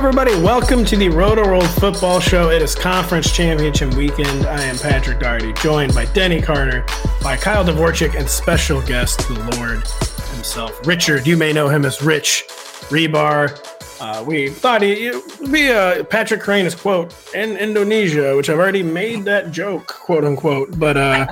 Everybody. Welcome to the Rotoworld Football Show. It is Conference Championship Weekend. I am Patrick Daugherty, joined by Denny Carter, by Kyle Dvorchak, and special guest, the Lord himself, Richard. You may know him as Rich Hribar. Uh, we thought he be a Patrick Kerrane's quote in Indonesia, which I've already made that joke, quote unquote. But uh,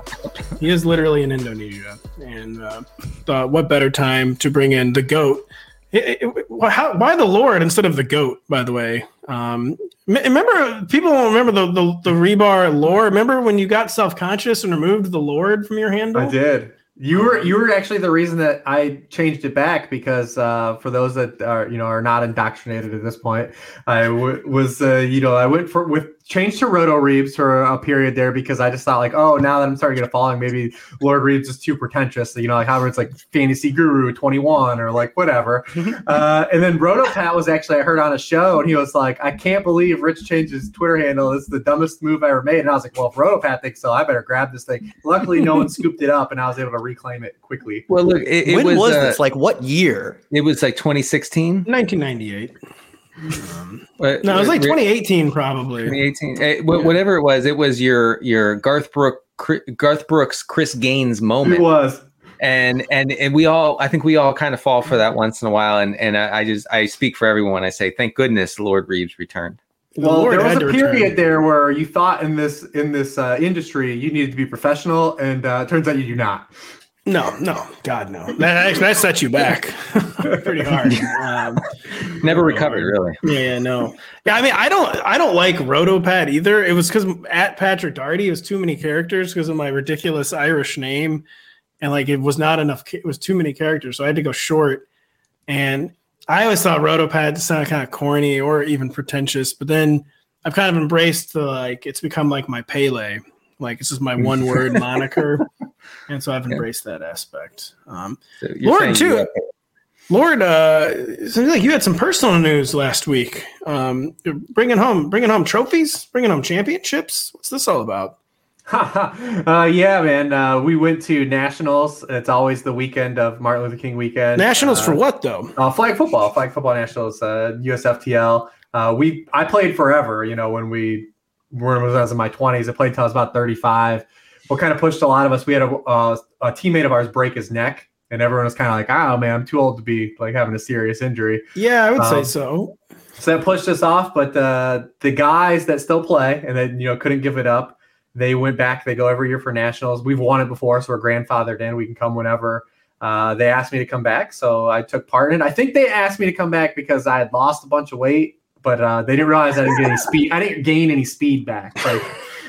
he is literally in Indonesia, and uh, thought what better time to bring in the goat it, how, why the Lord instead of the goat? By the way, um, remember people don't remember the, the the Hribar lore. Remember when you got self conscious and removed the Lord from your handle? I did. You were you were actually the reason that I changed it back because uh, for those that are you know are not indoctrinated at this point, I w- was uh, you know I went for with changed to Roto Reebs for a period there because I just thought like, oh, now that I'm starting to get a following, maybe Lord Reebs is too pretentious. You know, like how it's like Fantasy Guru 21 or like whatever. uh, and then Roto Pat was actually I heard on a show and he was like, I can't believe Rich changed his Twitter handle. This is the dumbest move I ever made. And I was like, well, if Roto Pat thinks so, I better grab this thing. Luckily, no one scooped it up and I was able to reclaim it quickly. Well, look, it, it when was, was, uh, this? Like what year? It was like 2016. 1998. Um, But- no, it was like Ri- 2018 probably. 2018. Eh, wh- Whatever it was, it was your your Garth Brook Chri- Garth Brooks Chris Gaines moment. It was. and and and we all I think we all kind of fall for that once in a while and and I, I just I speak for everyone I say thank goodness Lord Reebs returned. Well, Lord there was a period return. there where you thought in this in this uh, industry you needed to be professional, and uh, turns out you do not. No, no, God, no. That actually that set you back pretty hard. Um, Never recovered really. Yeah, yeah, no. Yeah, I mean, I don't, I don't like Roto Pat either. It was because at Patrick Daugherty, it was too many characters because of my ridiculous Irish name, and like it was not enough. It was too many characters, so I had to go short. And I always thought Roto Pat sounded kind of corny or even pretentious, but then I've kind of embraced the like it's become like my Pele. Like this is my one word moniker, and so I've embraced that aspect. Um, So you're Lord, too. you- Lord, uh, it seems like you had some personal news last week. Um, bringing home, bringing home trophies, bringing home championships. What's this all about? uh, yeah, man. Uh, we went to nationals. It's always the weekend of Martin Luther King weekend. Nationals uh, for what though? Uh, flag football, flag football nationals, uh, USFTL. Uh, we I played forever. You know, when we when I was in my twenties, I played till I was about thirty five. What kind of pushed a lot of us? We had a, uh, a teammate of ours break his neck, and everyone was kind of like, "Oh man, I'm too old to be like having a serious injury." Yeah, I would say um, so. So that pushed us off. But uh, the guys that still play and then you know couldn't give it up, they went back. They go every year for nationals. We've won it before, so we're grandfathered in. We can come whenever. Uh, they asked me to come back, so I took part in it. I think they asked me to come back because I had lost a bunch of weight, but uh, they didn't realize I didn't get any speed. I didn't gain any speed back. Like,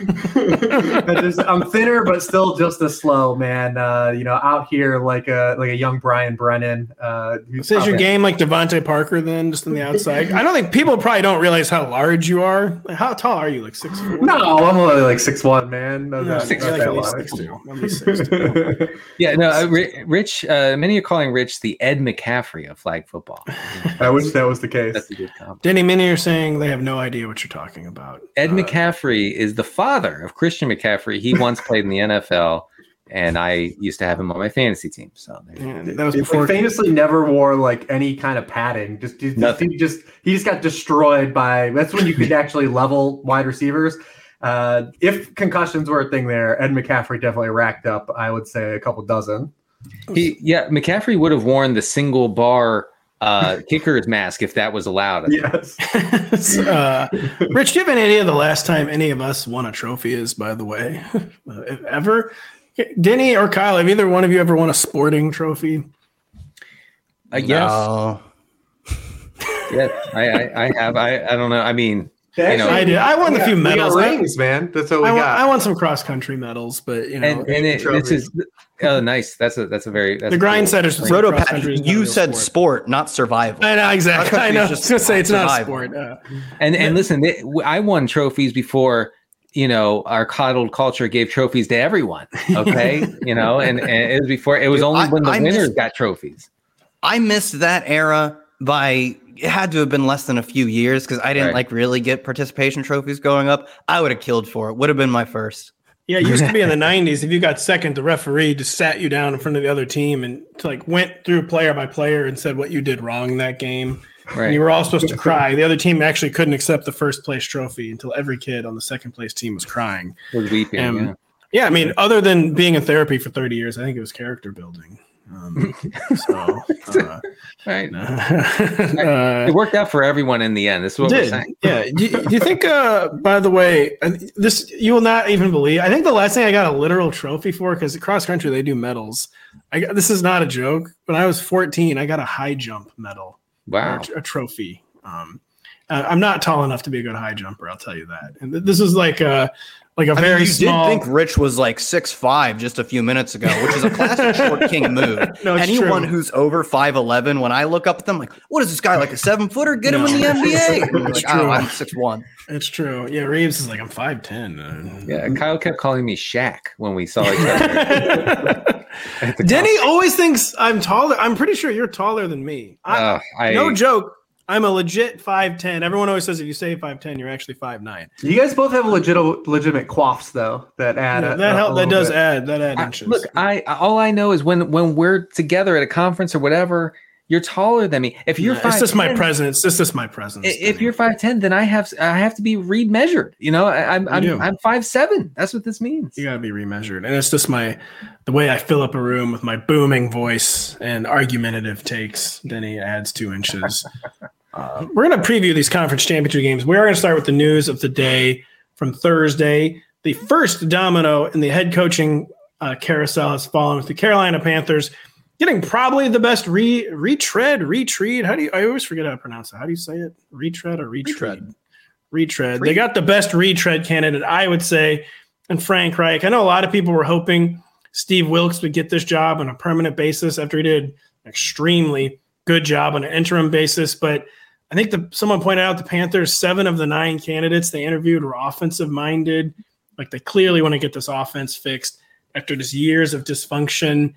just, I'm thinner, but still just as slow, man. Uh, you know, out here like a like a young Brian Brennan. Uh, who's So is your probably- game like DeVante Parker then, just on the outside? I don't think people probably don't realize how large you are. Like, how tall are you? Like six four? No, I'm only like six one, man. No, No, six, like that at least large. six two. Six two. Yeah, no, uh, Rich. Uh, many are calling Rich the Ed McCaffrey of flag football. I wish that was the case. That's a good compliment. Denny, many are saying they have no idea what you're talking about. Ed Uh, McCaffrey is the father of Christian McCaffrey. He once played in the NFL, and I used to have him on my fantasy team. So yeah, that was He famously never wore like any kind of padding. Just, just Nothing. he just he just got destroyed by. That's when you could actually level wide receivers. Uh, if concussions were a thing, there Ed McCaffrey definitely racked up. I would say a couple dozen. he, yeah, McCaffrey would have worn the single bar uh, kicker's mask if that was allowed. Yes. uh, Rich, do you have any idea of the last time any of us won a trophy is, by the way? Uh, if ever? Denny or Kyle, have either one of you ever won a sporting trophy? Uh, yes. No. Yeah, I, I, I have. I, I don't know. I mean, you know, I did. I won a few medals. I, rings, man. That's what we I, won, got. I won some cross country medals, but you know, and and it, this is oh nice. That's a that's a very that's the grind cool. setters. Roto cross Patrick, country is not a you said sport. not survival. I know exactly. I know. is I was just gonna say it's not a sport. Uh, And and listen, they, I won trophies before. You know, our coddled culture gave trophies to everyone. Okay, you know, and, and it was before. It was Dude, only I- when the I winners miss- got trophies. I missed that era by it had to have been less than a few years because I didn't Right. like really get participation trophies growing up. I would have killed for it. Would have been my first. yeah, it used to be in the '90s. If you got second, the referee just sat you down in front of the other team and like went through player by player and said what you did wrong in that game. And Right. you were all supposed to cry. The other team actually couldn't accept the first place trophy until every kid on the second place team was crying. was weeping. Um, yeah. Yeah, I mean, other than being in therapy for 30 years, I think it was character building. Um, so, uh, Right. uh, It worked out for everyone in the end. This is what we're saying. Yeah. Do you, do you think, uh, by the way, uh, this you will not even believe? I think the last thing I got a literal trophy for, because cross country they do medals. I got, this is not a joke. When I was 14, I got a high jump medal, Wow. or a trophy. Um, uh, I'm not tall enough to be a good high jumper. I'll tell you that. And th- this is like a like a I mean, very you small. did think Rich was like six five just a few minutes ago, which is a classic short king move. No, it's Anyone true. who's over five eleven, when I look up at them, like, what is this guy like a seven footer? Get him in the NBA. It's like, oh, true. I'm six one. It's true. Yeah, Reebs is like I'm five ten. Yeah, Kyle kept calling me Shaq when we saw each other. Denny always thinks I'm taller. I'm pretty sure you're taller than me. I, Uh, I, no joke. I'm a legit five ten. Everyone always says if you say five ten, you're actually five nine. You guys both have legit legitimate quaffs though that add a, that a- help. a That little does bit. add. That add I- inches. look, I all I know is when when we're together at a conference or whatever, you're taller than me. If you're Yeah, five, it's just my presence. It's just my presence. If Denny. you're five ten, then I have I have to be read measured. You know, I, I'm You. I'm I'm five seven. That's what this means. you gotta be remeasured, and it's just my the way I fill up a room with my booming voice and argumentative takes. then he adds two inches. Uh, we're going to preview these conference championship games. We are going to start with the news of the day from Thursday. The first domino in the head coaching uh, carousel has fallen with the Carolina Panthers getting probably the best re retread, retread. How do you? I always forget how to pronounce it. How do you say it? Retread or retread? Retread. They got the best retread candidate, I would say, and Frank Reich. I know a lot of people were hoping Steve Wilks would get this job on a permanent basis after he did an extremely good job on an interim basis, but I think the someone pointed out the Panthers, seven of the nine candidates they interviewed were offensive minded. Like they clearly want to get this offense fixed after just years of dysfunction.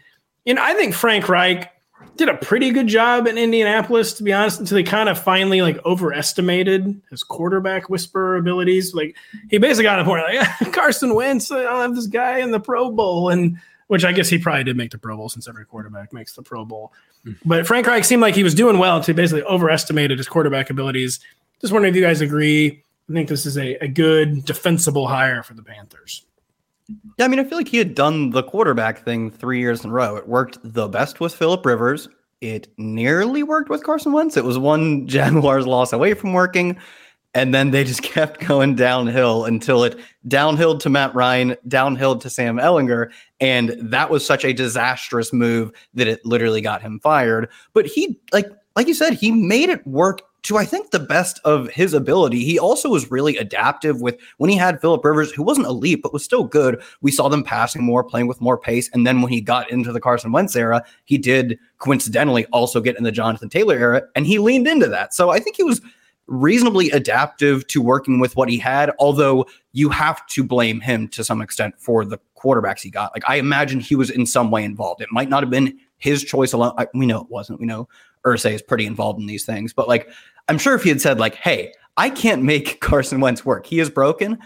Know, I think Frank Reich did a pretty good job in Indianapolis, to be honest, until they kind of finally like overestimated his quarterback whisperer abilities. Like he basically got the point like Carson Wentz, I'll have this guy in the Pro Bowl, and which I guess he probably did make the Pro Bowl since every quarterback makes the Pro Bowl. Hmm. But Frank Reich seemed like he was doing well he basically overestimated his quarterback abilities. Just wondering if you guys agree. I think this is a, a good defensible hire for the Panthers. Yeah, I mean, I feel like he had done the quarterback thing three years in a row. It worked the best with Philip Rivers. It nearly worked with Carson Wentz. It was one Jaguars loss away from working. And then they just kept going downhill until it downhill to Matt Ryan, downhill to Sam Ehlinger. And that was such a disastrous move that it literally got him fired. But he, like, like you said, he made it work to I think the best of his ability. He also was really adaptive with when he had Philip Rivers, who wasn't elite but was still good. We saw them passing more, playing with more pace, and then when he got into the Carson Wentz era, he did coincidentally also get in the Jonathan Taylor era, and he leaned into that. So I think he was reasonably adaptive to working with what he had. Although you have to blame him to some extent for the quarterbacks he got. Like I imagine he was in some way involved. It might not have been his choice alone. I, we know it wasn't. We know Irsay is pretty involved in these things, but like I'm sure if he had said like, "Hey, I can't make Carson Wentz work. He is broken."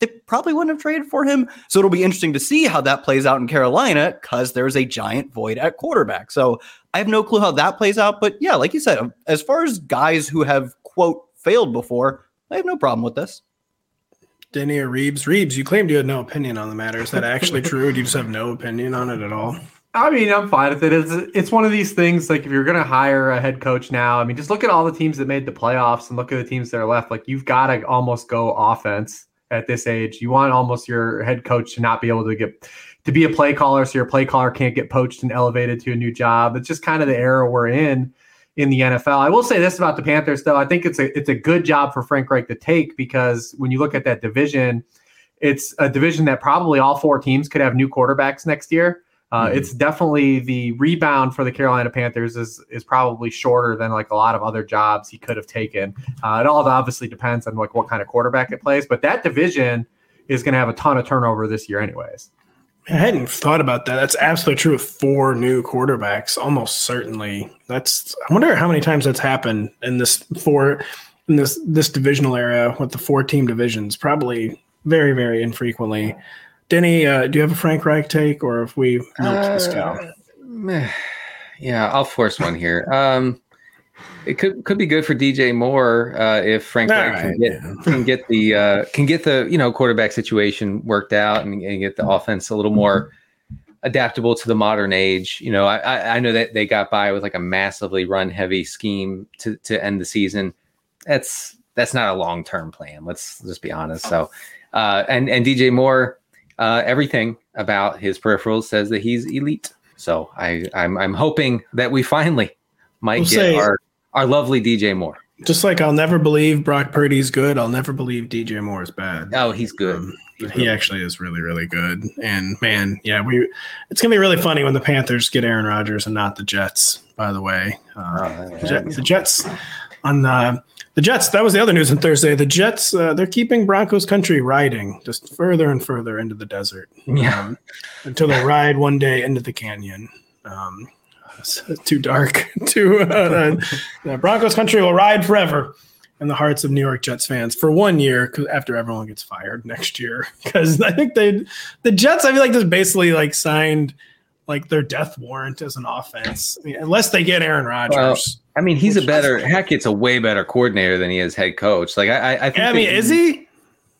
They probably wouldn't have traded for him. So it'll be interesting to see how that plays out in Carolina because there's a giant void at quarterback. So I have no clue how that plays out. But yeah, like you said, as far as guys who have quote failed before, I have no problem with this. Denny or Reebs? Reebs, you claimed you had no opinion on the matter. Is that actually true? Do you just have no opinion on it at all? I mean, I'm fine with it. It's it's one of these things. Like if you're gonna hire a head coach now, I mean, just look at all the teams that made the playoffs and look at the teams that are left. Like you've got to almost go offense at this age. You want almost your head coach to not be able to get to be a play caller, so your play caller can't get poached and elevated to a new job. It's just kind of the era we're in. In the NFL. I will say this about the Panthers, though. I think it's a it's a good job for Frank Reich to take because when you look at that division, it's a division that probably all four teams could have new quarterbacks next year. Uh, mm-hmm. It's definitely the rebound for the Carolina Panthers is is probably shorter than like a lot of other jobs he could have taken. Uh, it all obviously depends on like what kind of quarterback it plays, but that division is going to have a ton of turnover this year, anyways. I hadn't thought about that. That's absolutely true with four new quarterbacks. Almost certainly. That's. I wonder how many times that's happened in this four in this this divisional area with the four team divisions. Probably very very infrequently. Denny, uh, do you have a Frank Reich take, or if we milked uh, this cow? Yeah, I'll force one here. Um, it could could be good for DJ Moore uh, if Frank Reich, can, get, yeah. can get the uh, can get the you know quarterback situation worked out and, and, get the offense a little more adaptable to the modern age. You know, I, I know that they got by with like a massively run heavy scheme to to end the season. That's that's not a long term plan. Let's just be honest. So, uh, and and DJ Moore, uh, everything about his peripherals says that he's elite. So I I'm I'm hoping that we finally might get say, our our lovely DJ Moore. Just like I'll never believe Brock Purdy's good, I'll never believe DJ Moore is bad. Oh, he's good. Um, he's he actually is really, really good. And man, yeah, we it's gonna be really funny when the Panthers get Aaron Rodgers and not the Jets. By the way, uh, oh, yeah. the Jets on uh, the Jets. That was the other news on Thursday. The Jets uh, they're keeping Broncos country riding just further and further into the desert. Yeah, um, until they ride one day into the canyon. Um, too dark. too uh, uh, Broncos country will ride forever in the hearts of New York Jets fans for one year after everyone gets fired next year. Because I think they, the Jets, I feel like just basically like signed like their death warrant as an offense, I mean, unless they get Aaron Rodgers. Well, I mean, he's a better Hackett's a way better coordinator than he is head coach. Like I, I, think I mean, is he?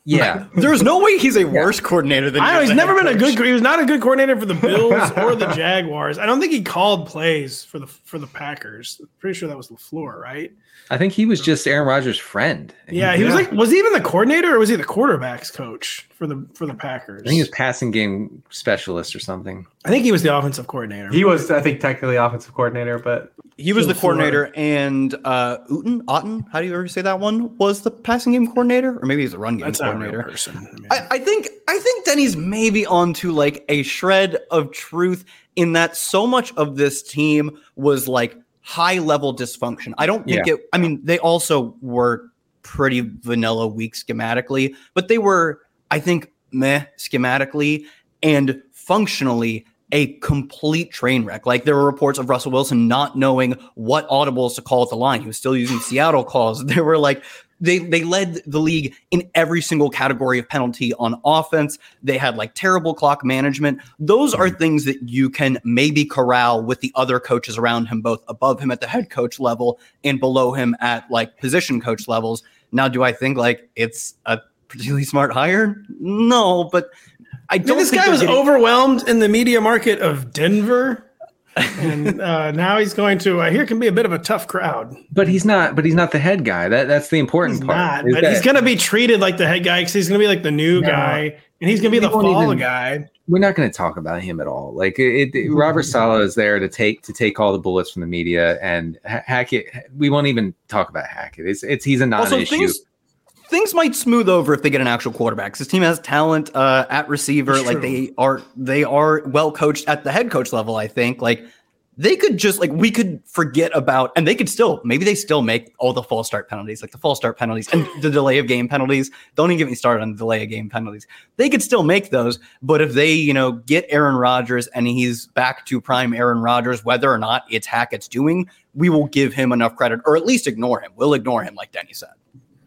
Yeah, there's no way he's a worse yeah. coordinator than. I know he's never been coach. a good. He was not a good coordinator for the Bills or the Jaguars. I don't think he called plays for the for the Packers. pretty sure that was Lafleur, right? I think he was just Aaron Rodgers' friend. Yeah, he yeah. was like, was he even the coordinator or was he the quarterbacks coach for the for the Packers? I think he was passing game specialist or something. I think he was the offensive coordinator. He was, I think, technically offensive coordinator, but he was the coordinator, and uh, Uten Otten, how do you ever say that one? Was the passing game coordinator, or maybe he's a run game That's coordinator. person. I, I think I think Denny's maybe onto like a shred of truth in that so much of this team was like high level dysfunction. I don't think yeah. it, I mean, they also were pretty vanilla weak schematically, but they were, I think, meh schematically and functionally a complete train wreck. Like there were reports of Russell Wilson not knowing what audibles to call at the line. He was still using Seattle calls. There were like they they led the league in every single category of penalty on offense. They had like terrible clock management. Those are mm-hmm. things that you can maybe corral with the other coaches around him, both above him at the head coach level and below him at like position coach levels. Now, do I think like it's a particularly smart hire? No, but I don't. I mean, this guy was getting- overwhelmed in the media market of Denver and uh, now he's going to. Uh, here can be a bit of a tough crowd, but he's not. But he's not the head guy. That that's the important he's part. Not, but that, he's going to be treated like the head guy because he's going to be like the new no, guy, and he's going to be the fall even, guy. We're not going to talk about him at all. Like it, it, Robert Saleh is there to take to take all the bullets from the media, and Hackett. We won't even talk about Hackett. It's it's he's a non-issue. Also, things, things might smooth over if they get an actual quarterback. This team has talent uh, at receiver. Like they are, they are well coached at the head coach level. I think. Like they could just like we could forget about, and they could still maybe they still make all the false start penalties, like the false start penalties and the delay of game penalties. Don't even get me started on the delay of game penalties. They could still make those, but if they you know get Aaron Rodgers and he's back to prime Aaron Rodgers, whether or not it's Hackett's doing, we will give him enough credit, or at least ignore him. We'll ignore him, like Denny said.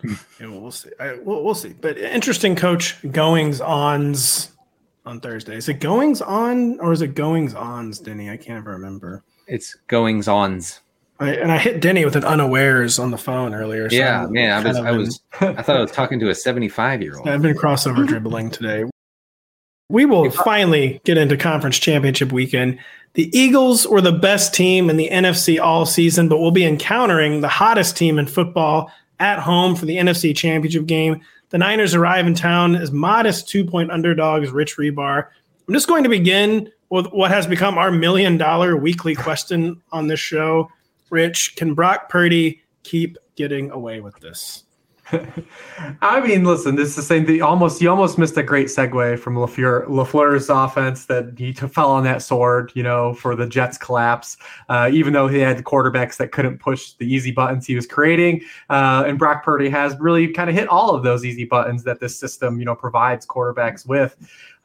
Yeah, we'll see. I, we'll, we'll see. But interesting coach goings ons on Thursday. Is it goings on or is it goings ons, Denny? I can't ever remember. It's goings ons. I, and I hit Denny with an unawares on the phone earlier. So yeah, I'm man, I was, I was, I thought I was talking to a 75 year old. I've been crossover dribbling today. We will finally get into conference championship weekend. The Eagles were the best team in the NFC all season, but we'll be encountering the hottest team in football at home for the NFC championship game. The Niners arrive in town as modest two point underdogs, Rich Hribar. I'm just going to begin with what has become our million dollar weekly question on this show. Rich, can Brock Purdy keep getting away with this? I mean, listen, this is the same thing. Almost, you almost missed a great segue from Lafleur, Lafleur's offense that he fell on that sword, you know, for the Jets collapse. Uh, even though he had quarterbacks that couldn't push the easy buttons he was creating, uh, and Brock Purdy has really kind of hit all of those easy buttons that this system, you know, provides quarterbacks with.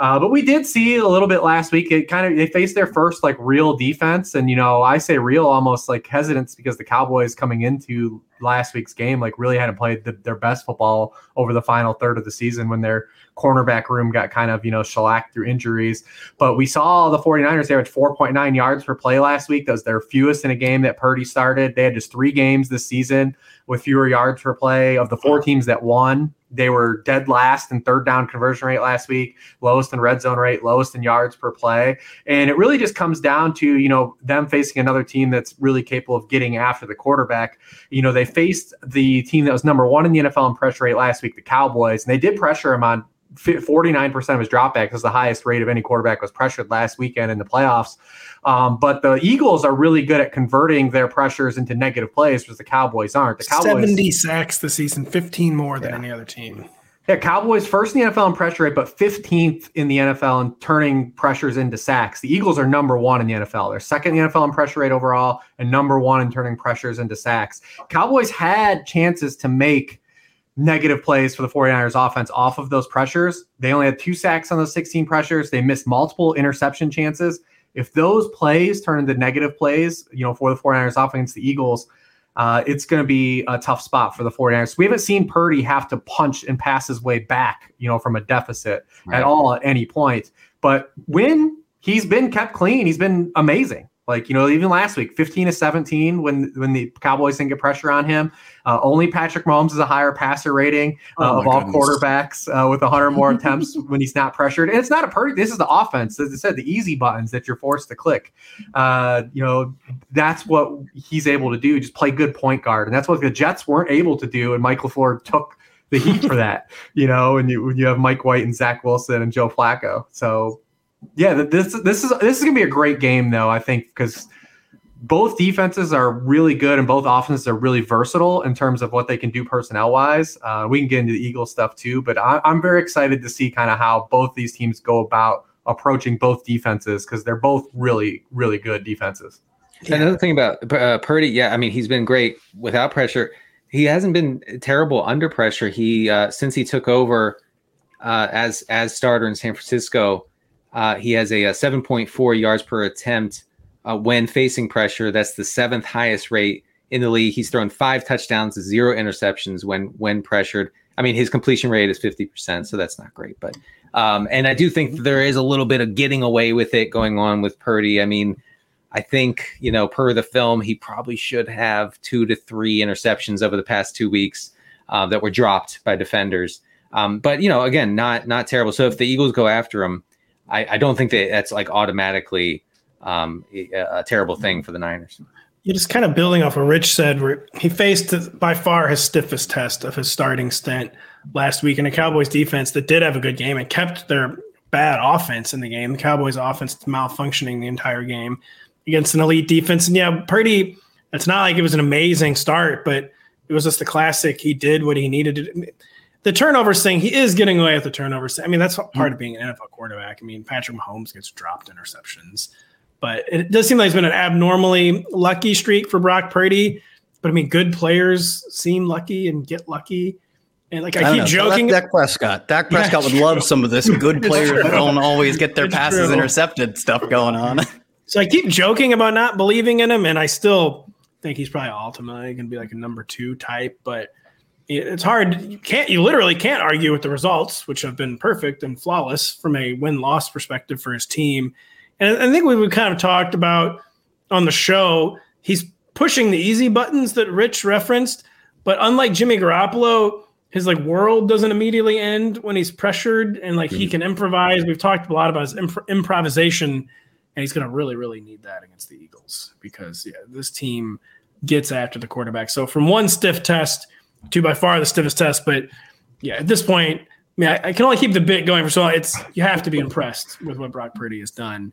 Uh, but we did see a little bit last week. It kind of they faced their first like real defense, and you know I say real almost like hesitance because the Cowboys coming into last week's game like really hadn't played the, their best football over the final third of the season when their cornerback room got kind of you know shellacked through injuries. But we saw the 49ers they had 4.9 yards per play last week. That was their fewest in a game that Purdy started. They had just three games this season with fewer yards per play. Of the four teams that won, they were dead last in third down conversion rate last week, lowest in red zone rate, lowest in yards per play. And it really just comes down to, you know, them facing another team that's really capable of getting after the quarterback. You know, they faced the team that was number one in the NFL in pressure rate last week, the Cowboys, and they did pressure him on 49% of his dropbacks is the highest rate of any quarterback was pressured last weekend in the playoffs. Um, but the Eagles are really good at converting their pressures into negative plays, which the Cowboys aren't. The Cowboys 70 sacks this season, 15 more than yeah. any other team. Yeah, Cowboys first in the NFL in pressure rate, but 15th in the NFL in turning pressures into sacks. The Eagles are number one in the NFL. They're second in the NFL in pressure rate overall and number one in turning pressures into sacks. Cowboys had chances to make negative plays for the 49ers offense off of those pressures. They only had two sacks on those 16 pressures. They missed multiple interception chances. If those plays turn into negative plays, you know, for the 49ers offense, the Eagles, uh, it's going to be a tough spot for the 49ers. We haven't seen Purdy have to punch and pass his way back, you know, from a deficit right. at all at any point. But when he's been kept clean, he's been amazing. Like you know, even last week, fifteen to seventeen, when when the Cowboys didn't get pressure on him. Uh, only Patrick Mahomes is a higher passer rating uh, oh of all goodness. quarterbacks uh, with hundred more attempts when he's not pressured. And it's not a perfect. This is the offense, as I said, the easy buttons that you're forced to click. Uh, you know, that's what he's able to do. Just play good point guard, and that's what the Jets weren't able to do. And Michael LaFleur took the heat for that. You know, and you you have Mike White and Zach Wilson and Joe Flacco. So yeah, this this is this is gonna be a great game though. I think because both defenses are really good and both offenses are really versatile in terms of what they can do personnel wise. Uh, we can get into the Eagles stuff too, but I, am very excited to see kind of how both these teams go about approaching both defenses because they're both really really good defenses. Yeah. Another thing about uh, Purdy, yeah, I mean he's been great without pressure. He hasn't been terrible under pressure. He uh, since he took over uh, as as starter in San Francisco uh, he has a, a 7.4 yards per attempt uh, when facing pressure. That's the seventh highest rate in the league. He's thrown five touchdowns, zero interceptions when when pressured. I mean, his completion rate is 50%, so that's not great. But um, and I do think there is a little bit of getting away with it going on with Purdy. I mean, I think you know, per the film, he probably should have two to three interceptions over the past two weeks uh, that were dropped by defenders. Um, but you know, again, not not terrible. So if the Eagles go after him, I, I don't think that that's like automatically um, a, a, terrible thing for the Niners. You're just kind of building off what Rich said, where he faced by far his stiffest test of his starting stint last week in a Cowboys defense that did have a good game and kept their bad offense in the game. The Cowboys offense malfunctioning the entire game against an elite defense. And yeah, Purdy, it's not like it was an amazing start, but it was just the classic. He did what he needed to do the turnovers thing, he is getting away with the turnovers. I mean, that's part of hmm. being an NFL quarterback. I mean, Patrick Mahomes gets dropped interceptions, but it does seem like it's been an abnormally lucky streak for Brock Purdy. But I mean, good players seem lucky and get lucky. And like I, I keep know. joking, Dak Prescott. Dak Prescott yeah, would love some of this. Good players don't always get their it's passes true. intercepted stuff going on. So I keep joking about not believing in him, and I still think he's probably ultimately going to be like a number two type. But it's hard. You can't. You literally can't argue with the results, which have been perfect and flawless from a win loss perspective for his team. And I think we kind of talked about on the show. He's pushing the easy buttons that Rich referenced, but unlike Jimmy Garoppolo, his like world doesn't immediately end when he's pressured and like he mm-hmm. can improvise. We've talked a lot about his imp- improvisation, and he's going to really, really need that against the Eagles because yeah, this team gets after the quarterback. So from one stiff test two by far the stiffest test. But yeah, at this point, I mean, I, I, can only keep the bit going for so long. It's you have to be impressed with what Brock Purdy has done.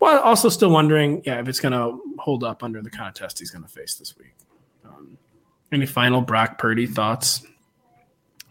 Well, also still wondering, yeah, if it's going to hold up under the contest he's going to face this week. Um, any final Brock Purdy thoughts?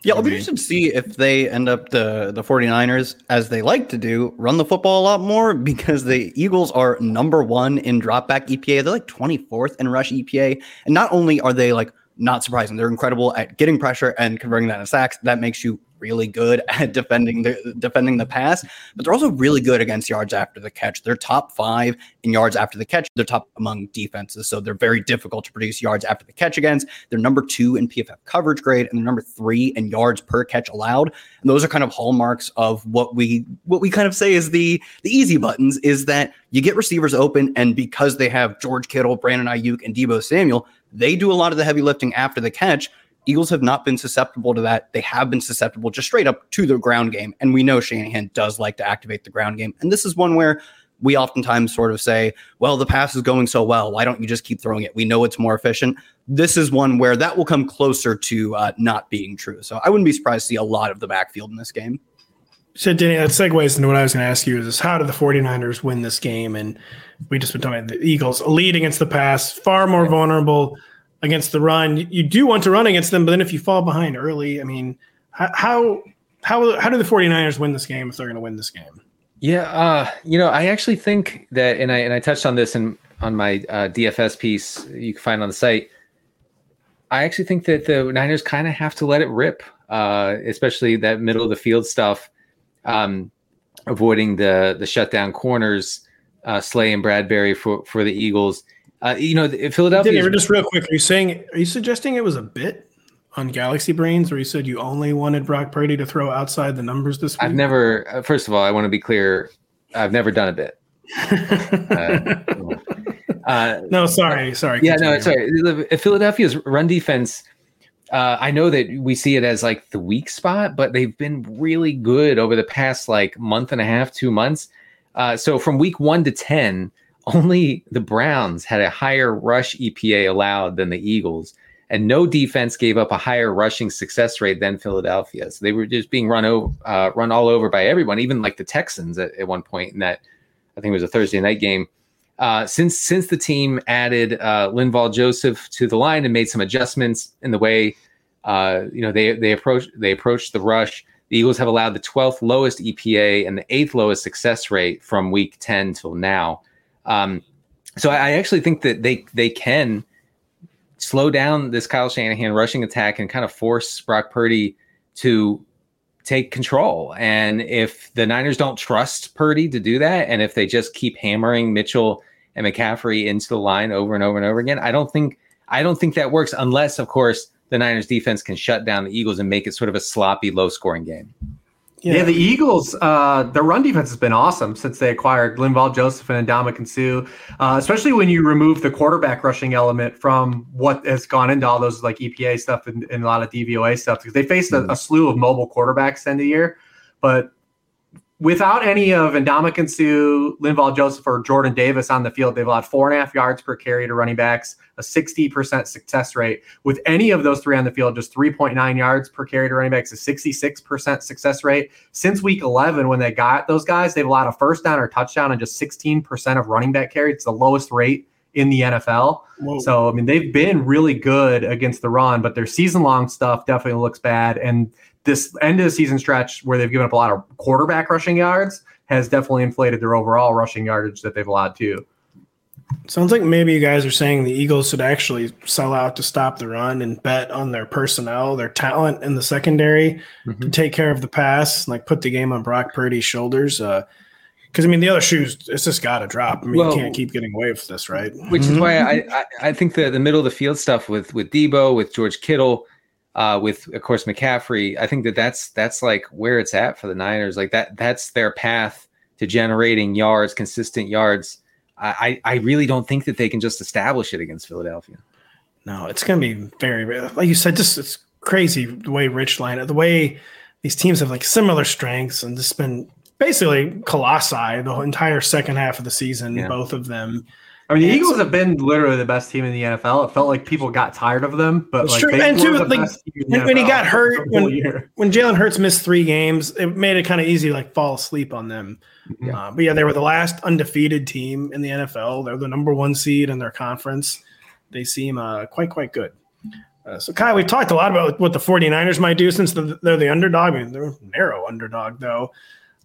Yeah, I'll be interested to see if they end up the the 49ers, as they like to do, run the football a lot more because the Eagles are number one in dropback EPA. They're like 24th in rush EPA. And not only are they like not surprising, they're incredible at getting pressure and converting that into sacks. That makes you really good at defending the defending the pass, but they're also really good against yards after the catch. They're top five in yards after the catch. They're top among defenses, so they're very difficult to produce yards after the catch against. They're number two in PFF coverage grade, and they're number three in yards per catch allowed. And those are kind of hallmarks of what we what we kind of say is the the easy buttons is that you get receivers open, and because they have George Kittle, Brandon Aiyuk, and Deebo Samuel, they do a lot of the heavy lifting after the catch Eagles have not been susceptible to that. They have been susceptible just straight up to the ground game. And we know Shanahan does like to activate the ground game. And this is one where we oftentimes sort of say, well, the pass is going so well. Why don't you just keep throwing it? We know it's more efficient. This is one where that will come closer to uh, not being true. So I wouldn't be surprised to see a lot of the backfield in this game. So, Danny, that segues into what I was going to ask you is how do the 49ers win this game? And we just been talking about the Eagles, lead against the pass, far more vulnerable against the run. You do want to run against them, but then if you fall behind early, I mean, how how how do the 49ers win this game if they're going to win this game? Yeah, uh, you know, I actually think that, and I and I touched on this in on my uh, DFS piece you can find on the site. I actually think that the Niners kind of have to let it rip, uh, especially that middle of the field stuff, um, avoiding the the shutdown corners, uh, Slay and Bradberry for for the Eagles. Uh, you know, Philadelphia. Just real quick, are you saying? Are you suggesting it was a bit on Galaxy Brains, where you said you only wanted Brock Purdy to throw outside the numbers this week? I've never. Uh, first of all, I want to be clear. I've never done a bit. uh, uh, no, sorry, sorry. Yeah, no, sorry. Philadelphia's run defense. Uh, I know that we see it as like the weak spot, but they've been really good over the past like month and a half, two months. Uh, so from week one to ten, only the Browns had a higher rush EPA allowed than the Eagles, and no defense gave up a higher rushing success rate than Philadelphia. So they were just being run over, uh, run all over by everyone, even like the Texans at, at, one point in that. I think it was a Thursday night game. Uh, since since the team added uh, Linval Joseph to the line and made some adjustments in the way uh, you know they they approach they approached the rush. The Eagles have allowed the 12th lowest EPA and the eighth lowest success rate from week 10 till now. Um, so I, actually think that they they can slow down this Kyle Shanahan rushing attack and kind of force Brock Purdy to take control. And if the Niners don't trust Purdy to do that, and if they just keep hammering Mitchell and McCaffrey into the line over and over and over again, I don't think I don't think that works unless, of course, the Niners defense can shut down the Eagles and make it sort of a sloppy, low scoring game. Yeah. yeah, the Eagles, uh, their run defense has been awesome since they acquired Linval Joseph and Ndamukong Suh, uh, especially when you remove the quarterback rushing element from what has gone into all those like EPA stuff and, and a lot of DVOA stuff because they faced a, a, slew of mobile quarterbacks end of year. But without any of Ndamukong Suh, Linval Joseph, or Jordan Davis on the field, they've allowed four and a half yards per carry to running backs, a 60% success rate. With any of those three on the field, just 3.9 yards per carry to running backs, a 66% success rate. Since week 11, when they got those guys, they've allowed a first down or touchdown on just 16% of running back carry. It's the lowest rate in the NFL. Whoa. So, I mean, they've been really good against the run, but their season long stuff definitely looks bad. And this end of the season stretch where they've given up a lot of quarterback rushing yards has definitely inflated their overall rushing yardage that they've allowed too. Sounds like maybe you guys are saying the Eagles should actually sell out to stop the run and bet on their personnel, their talent in the secondary mm-hmm. to take care of the pass, like put the game on Brock Purdy's shoulders. Uh, because I mean, the other shoes, it's just got to drop. I mean, well, you can't keep getting away with this, right? Which is why I, I, I think the the middle of the field stuff with with Deebo, with George Kittle, uh, with of course McCaffrey. I think that that's that's like where it's at for the Niners. Like that that's their path to generating yards, consistent yards. I I really don't think that they can just establish it against Philadelphia. No, it's going to be very like you said. Just it's crazy the way Rich line the way these teams have like similar strengths and just been basically colossi the entire second half of the season. Yeah. Both of them. I mean, the Eagles have been literally the best team in the NFL. It felt like people got tired of them, but like true. they and too, like, when, when he got hurt, when, when Jalen Hurts missed three games, it made it kind of easy to like fall asleep on them. Yeah. Uh, but yeah, they were the last undefeated team in the NFL. They're the number one seed in their conference. They seem uh, quite, quite good. Uh, so, Kyle, we've talked a lot about what the 49ers might do since the, they're the underdog. I mean, they're a narrow underdog, though.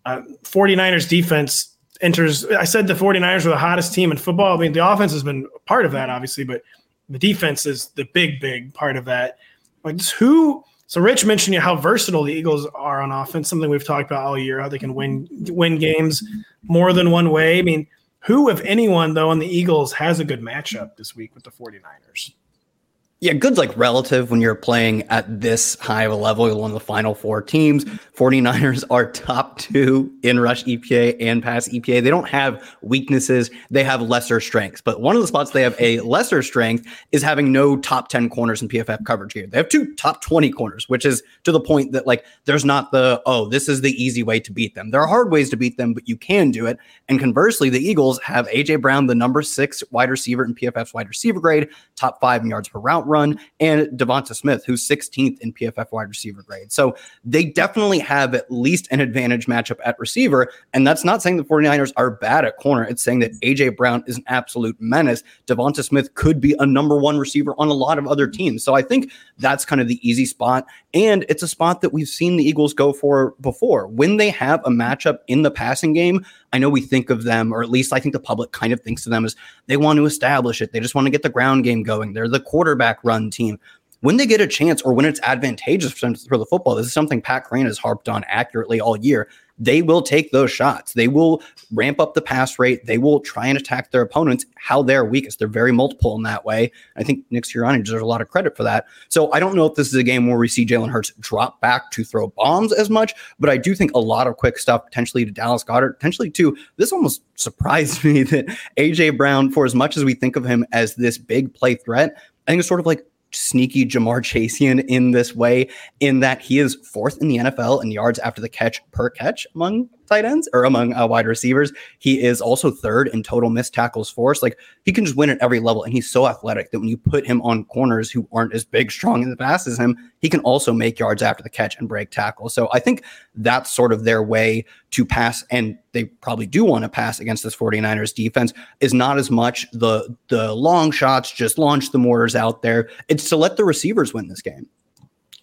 Uh, 49ers defense enters. I said the 49ers were the hottest team in football. I mean, the offense has been part of that, obviously, but the defense is the big, big part of that. Like, who. So, Rich mentioned you how versatile the Eagles are on offense, something we've talked about all year, how they can win win games more than one way. I mean, who, if anyone, though, on the Eagles has a good matchup this week with the 49ers? Yeah, good's like relative when you're playing at this high of a level. You're one of the final four teams. 49ers are top two in rush EPA and pass EPA. They don't have weaknesses, they have lesser strengths. But one of the spots they have a lesser strength is having no top 10 corners in PFF coverage here. They have two top 20 corners, which is to the point that like there's not the, oh, this is the easy way to beat them. There are hard ways to beat them, but you can do it. And conversely, the Eagles have AJ Brown, the number six wide receiver in PFF's wide receiver grade, top five in yards per route run, and Devonta Smith, who's 16th in PFF wide receiver grade. So they definitely have at least an advantage matchup at receiver. And that's not saying the 49ers are bad at corner. It's saying that AJ Brown is an absolute menace. Devonta Smith could be a number one receiver on a lot of other teams. So I think that's kind of the easy spot. And it's a spot that we've seen the Eagles go for before. When they have a matchup in the passing game, I know we think of them, or at least I think the public kind of thinks of them as they want to establish it. They just want to get the ground game going. They're the quarterback run team. When they get a chance or when it's advantageous for, them for the football, this is something Pat Kerrane has harped on accurately all year. They will take those shots. They will ramp up the pass rate. They will try and attack their opponents how they're weakest. They're very multiple in that way. I think Nick Sirianni deserves a lot of credit for that. So I don't know if this is a game where we see Jalen Hurts drop back to throw bombs as much, but I do think a lot of quick stuff potentially to Dallas Goedert, potentially to this almost surprised me that AJ Brown, for as much as we think of him as this big play threat, I think it's sort of like sneaky Jamar Chasian in this way, in that he is fourth in the NFL in yards after the catch per catch among tight ends or among uh, wide receivers. He is also third in total missed tackles force. Like he can just win at every level, and he's so athletic that when you put him on corners who aren't as big, strong in the pass as him, he can also make yards after the catch and break tackles. So I think that's sort of their way to pass, and they probably do want to pass against this 49ers defense. Is not as much the the long shots, just launch the mortars out there. It's to let the receivers win this game.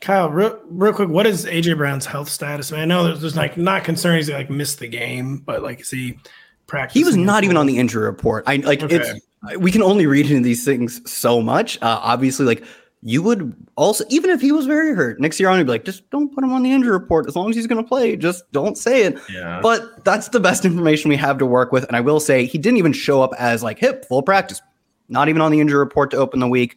Kyle, real, real quick, what is AJ Brown's health status? I, mean, I know there's, there's like not concern he's like missed the game, but like is he practicing? He was not even on the injury report. I like Okay. it's we can only read into these things so much. Uh, obviously, like you would also even if he was very hurt, Nick Sirianni would be like, just don't put him on the injury report as long as he's going to play. Just don't say it. Yeah. But that's the best information we have to work with. And I will say he didn't even show up as like hip full practice, not even on the injury report to open the week.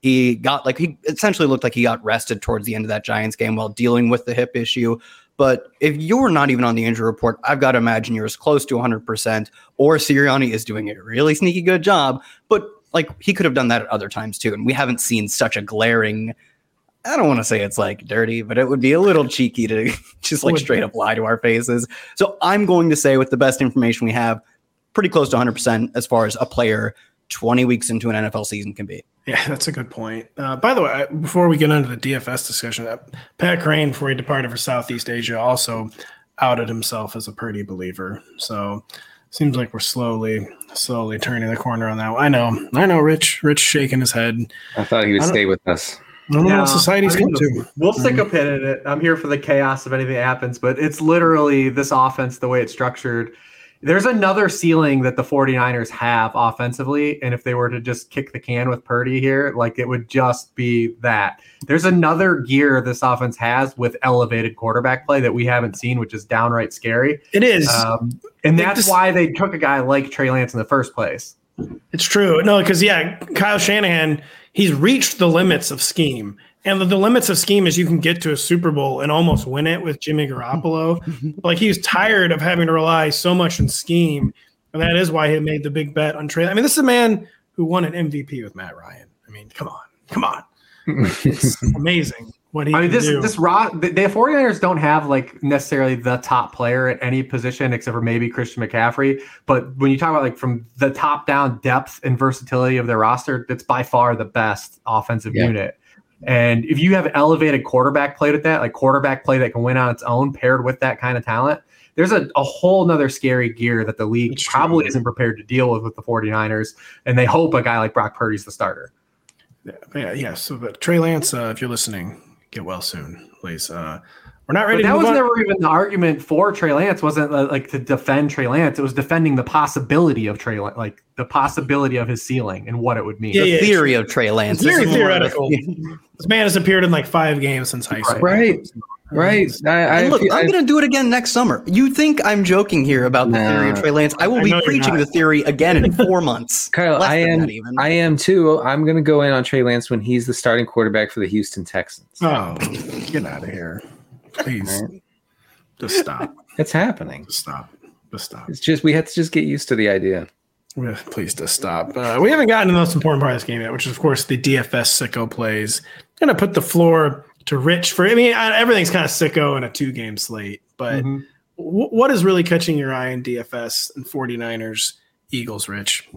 He got like he essentially looked like he got rested towards the end of that Giants game while dealing with the hip issue. But if you're not even on the injury report, I've got to imagine you're as close to 100%, or Sirianni is doing a really sneaky good job. But like he could have done that at other times too. And we haven't seen such a glaring, I don't want to say it's like dirty, but it would be a little cheeky to just like straight up lie to our faces. So I'm going to say, with the best information we have, pretty close to 100% as far as a player 20 weeks into an NFL season can be. Yeah, that's a good point. Uh, by the way, before we get into the DFS discussion, uh, Pat Kerrane, before he departed for Southeast Asia, also outed himself as a Purdy believer. So seems like we're slowly, slowly turning the corner on that. I know, I know. Rich, Rich shaking his head. I thought he would stay with us. I don't know Yeah, what society's I mean, come to. We'll stick a pin in it. I'm here for the chaos if anything happens, but it's literally this offense, the way it's structured. There's another ceiling that the 49ers have offensively. And if they were to just kick the can with Purdy here, like it would just be that. There's another gear this offense has with elevated quarterback play that we haven't seen, which is downright scary. It is. Um, and that's this- why they took a guy like Trey Lance in the first place. It's true. No, because yeah, Kyle Shanahan, he's reached the limits of scheme. And the, the limits of scheme is you can get to a Super Bowl and almost win it with Jimmy Garoppolo. like he's tired of having to rely so much on scheme. And that is why he made the big bet on Trey. I mean, this is a man who won an MVP with Matt Ryan. I mean, come on. Come on. It's amazing. what he I mean, can this do. this raw the, the 49ers don't have like necessarily the top player at any position except for maybe Christian McCaffrey. But when you talk about like from the top down depth and versatility of their roster, that's by far the best offensive Yeah. unit. And if you have elevated quarterback play with that, like quarterback play that can win on its own, paired with that kind of talent, there's a, a whole nother scary gear that the league It's true. probably isn't prepared to deal with with the 49ers. And they hope a guy like Brock Purdy's the starter. Yeah, yeah, yeah. So, but Trey Lance, uh, if you're listening, get well soon, please. Uh, we're not ready But to that move was on. never even the argument for Trey Lance. Wasn't uh, like to defend Trey Lance. It was defending the possibility of Trey, Lan- like the possibility of his ceiling and what it would mean. Yeah, the yeah, theory of Trey Lance. It's very is more of theoretical. this man has appeared in like five games since high school. Right. Right. I, I look, I, I'm going to do it again next summer. You think I'm joking here about the theory of Trey Lance? I will I be know preaching the theory again in four months. Kyle, I am. even. I am too. I'm going to go in on Trey Lance when he's the starting quarterback for the Houston Texans. Oh, get out of here, please. Just stop. It's happening. Just stop. Just stop. It's just we have to just get used to the idea. Just stop. Uh, we haven't gotten to the most important part of this game yet, which is, of course, the DFS sicko plays. going to put the floor to Rich for. I mean, everything's kind of sicko in a two game slate, but Mhm. wh- what is really catching your eye in DFS and 49ers Eagles, Rich?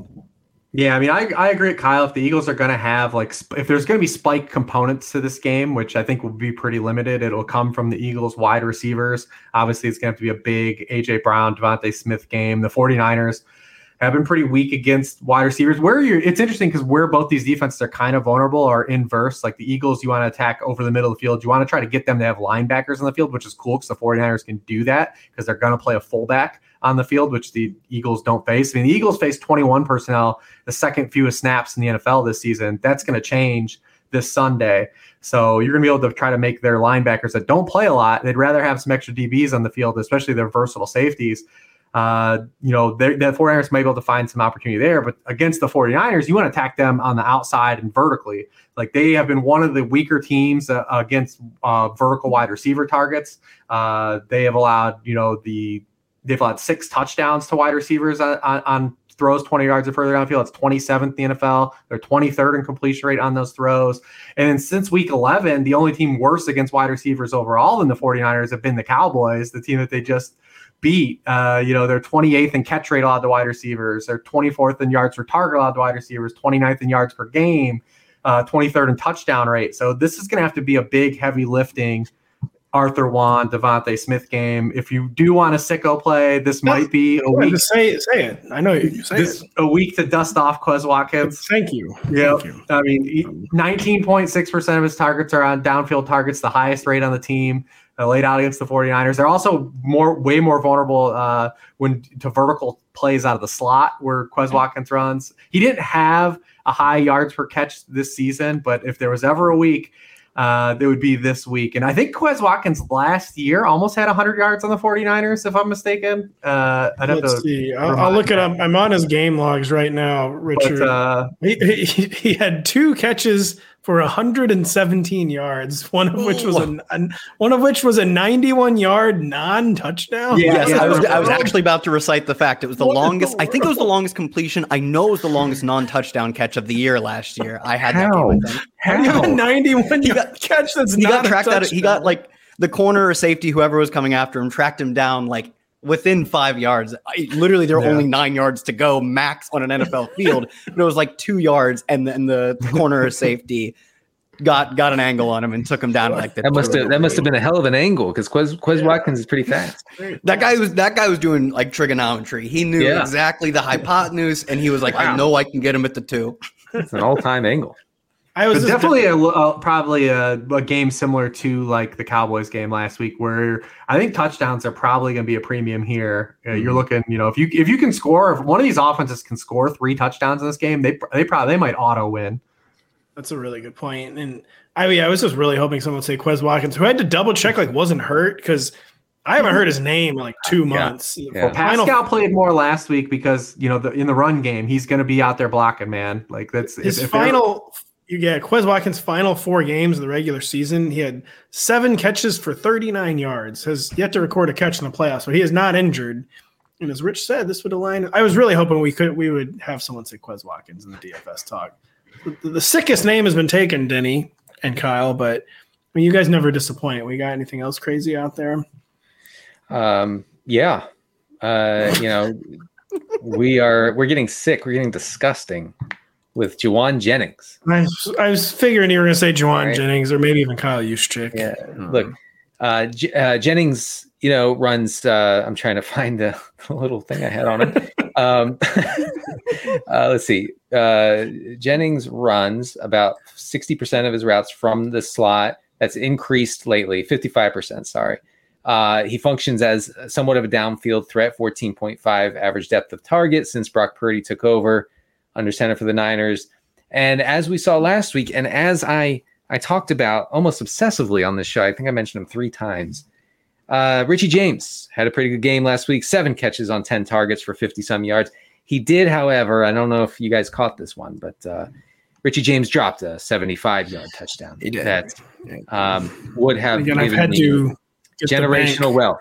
Yeah, I mean, I, I agree with Kyle. If the Eagles are going to have like, if there's going to be spike components to this game, which I think will be pretty limited, it'll come from the Eagles wide receivers. Obviously, it's going to have to be a big AJ Brown, DeVonta Smith game. The 49ers have been pretty weak against wide receivers. Where you it's interesting because where both these defenses are kind of vulnerable are inverse. Like the Eagles, you want to attack over the middle of the field. You want to try to get them to have linebackers on the field, which is cool because the 49ers can do that because they're going to play a fullback on the field, which the Eagles don't face. I mean, the Eagles face 21 personnel, the second fewest snaps in the NFL this season. That's going to change this Sunday. So you're going to be able to try to make their linebackers that don't play a lot, they'd rather have some extra DBs on the field, especially their versatile safeties. Uh, you know, the 49ers may be able to find some opportunity there, but against the 49ers, you want to attack them on the outside and vertically. Like they have been one of the weaker teams uh, against uh, vertical wide receiver targets. Uh, they have allowed, you know, the they've allowed six touchdowns to wide receivers on, on, on throws 20 yards or further downfield. It's 27th in the NFL. They're 23rd in completion rate on those throws. And since week 11, the only team worse against wide receivers overall than the 49ers have been the Cowboys, the team that they just beat. Uh, you know, they're 28th in catch rate allowed to wide receivers. They're 24th in yards per target allowed to wide receivers, 29th in yards per game, uh, 23rd in touchdown rate. So this is going to have to be a big, heavy lifting. Arthur Juan, DeVonta Smith game. If you do want a sicko play, this might be a ahead, week. say it. Say it. I know you. Say This it. a week to dust off Quez Watkins. Thank you. Yeah, I mean, nineteen point six percent of his targets are on downfield targets, the highest rate on the team. Uh, laid out against the 49ers. They're also more, way more vulnerable uh, when to vertical plays out of the slot where Quez Watkins runs. He didn't have a high yards per catch this season, but if there was ever a week, uh, it would be this week. And I think Quez Watkins last year almost had 100 yards on the 49ers, if I'm mistaken. Uh, I'd have Let's to. see. I'll, I'll look it up. I'm on his game logs right now, Richard. But, uh, He, he, he had two catches for 117 yards, one of which was a, a- one of which was a 91 yard non touchdown. Yeah, yes, I was, I was actually about to recite the fact. It was the What longest. the I think it was the longest completion. I know it was the longest non-touchdown catch of the year last year. I had that How? game with him. a 91 He yard got- catch. That's He not got a tracked out. He got like the corner or safety, whoever was coming after him, tracked him down like within five yards. I, literally, there were Yeah. only nine yards to go max on an NFL field, but it was like two yards, and then the corner or safety got got an angle on him and took him down like the That must have that must have been a hell of an angle because Quez, Quez Watkins is pretty fast. That guy was that guy was doing like trigonometry. He knew Yeah. exactly the hypotenuse, and he was like, "I know I can get him at the two. It's an all time angle. I was definitely a, a probably a, a game similar to like the Cowboys game last week, where I think touchdowns are probably going to be a premium here. Uh, Mm-hmm. You're looking, you know, if you if you can score, if one of these offenses can score three touchdowns in this game, they they probably they might auto win. That's a really good point. And I mean, I was just really hoping someone would say Quez Watkins, who I had to double check like wasn't hurt because I haven't heard his name in like two months. Yeah. Final- Pascal played more last week because you know the, in the run game he's going to be out there blocking, man. Like that's his if- if final, you get Quez Watkins' final four games of the regular season. He had seven catches for 39 yards. Has yet to record a catch in the playoffs, but he is not injured. And as Rich said, this would align. I was really hoping we could we would have someone say Quez Watkins in the DFS talk. The, the sickest name has been taken, Denny and Kyle, but I mean, you guys never disappoint. We got anything else crazy out there? Um, yeah. Uh, you know, we are we're getting sick. We're getting disgusting with Jauan Jennings. I was, I was figuring you were going to say Jauan right. Jennings or maybe even Kyle Juszczyk. Yeah. Mm-hmm. Look, uh, J- uh, Jennings, you know, runs. Uh, I'm trying to find the, the little thing I had on it. um, uh, let's see. Uh, Jennings runs about 60% of his routes from the slot. That's increased lately, 55%. Sorry. Uh, he functions as somewhat of a downfield threat, 14.5 average depth of target since Brock Purdy took over under center for the Niners. And as we saw last week, and as I I talked about almost obsessively on this show, I think I mentioned him three times. Uh, Richie James had a pretty good game last week, seven catches on 10 targets for 50 some yards. He did, however, I don't know if you guys caught this one, but uh, Richie James dropped a 75 yard touchdown. He did. That um, would have Again, I've had to generational wealth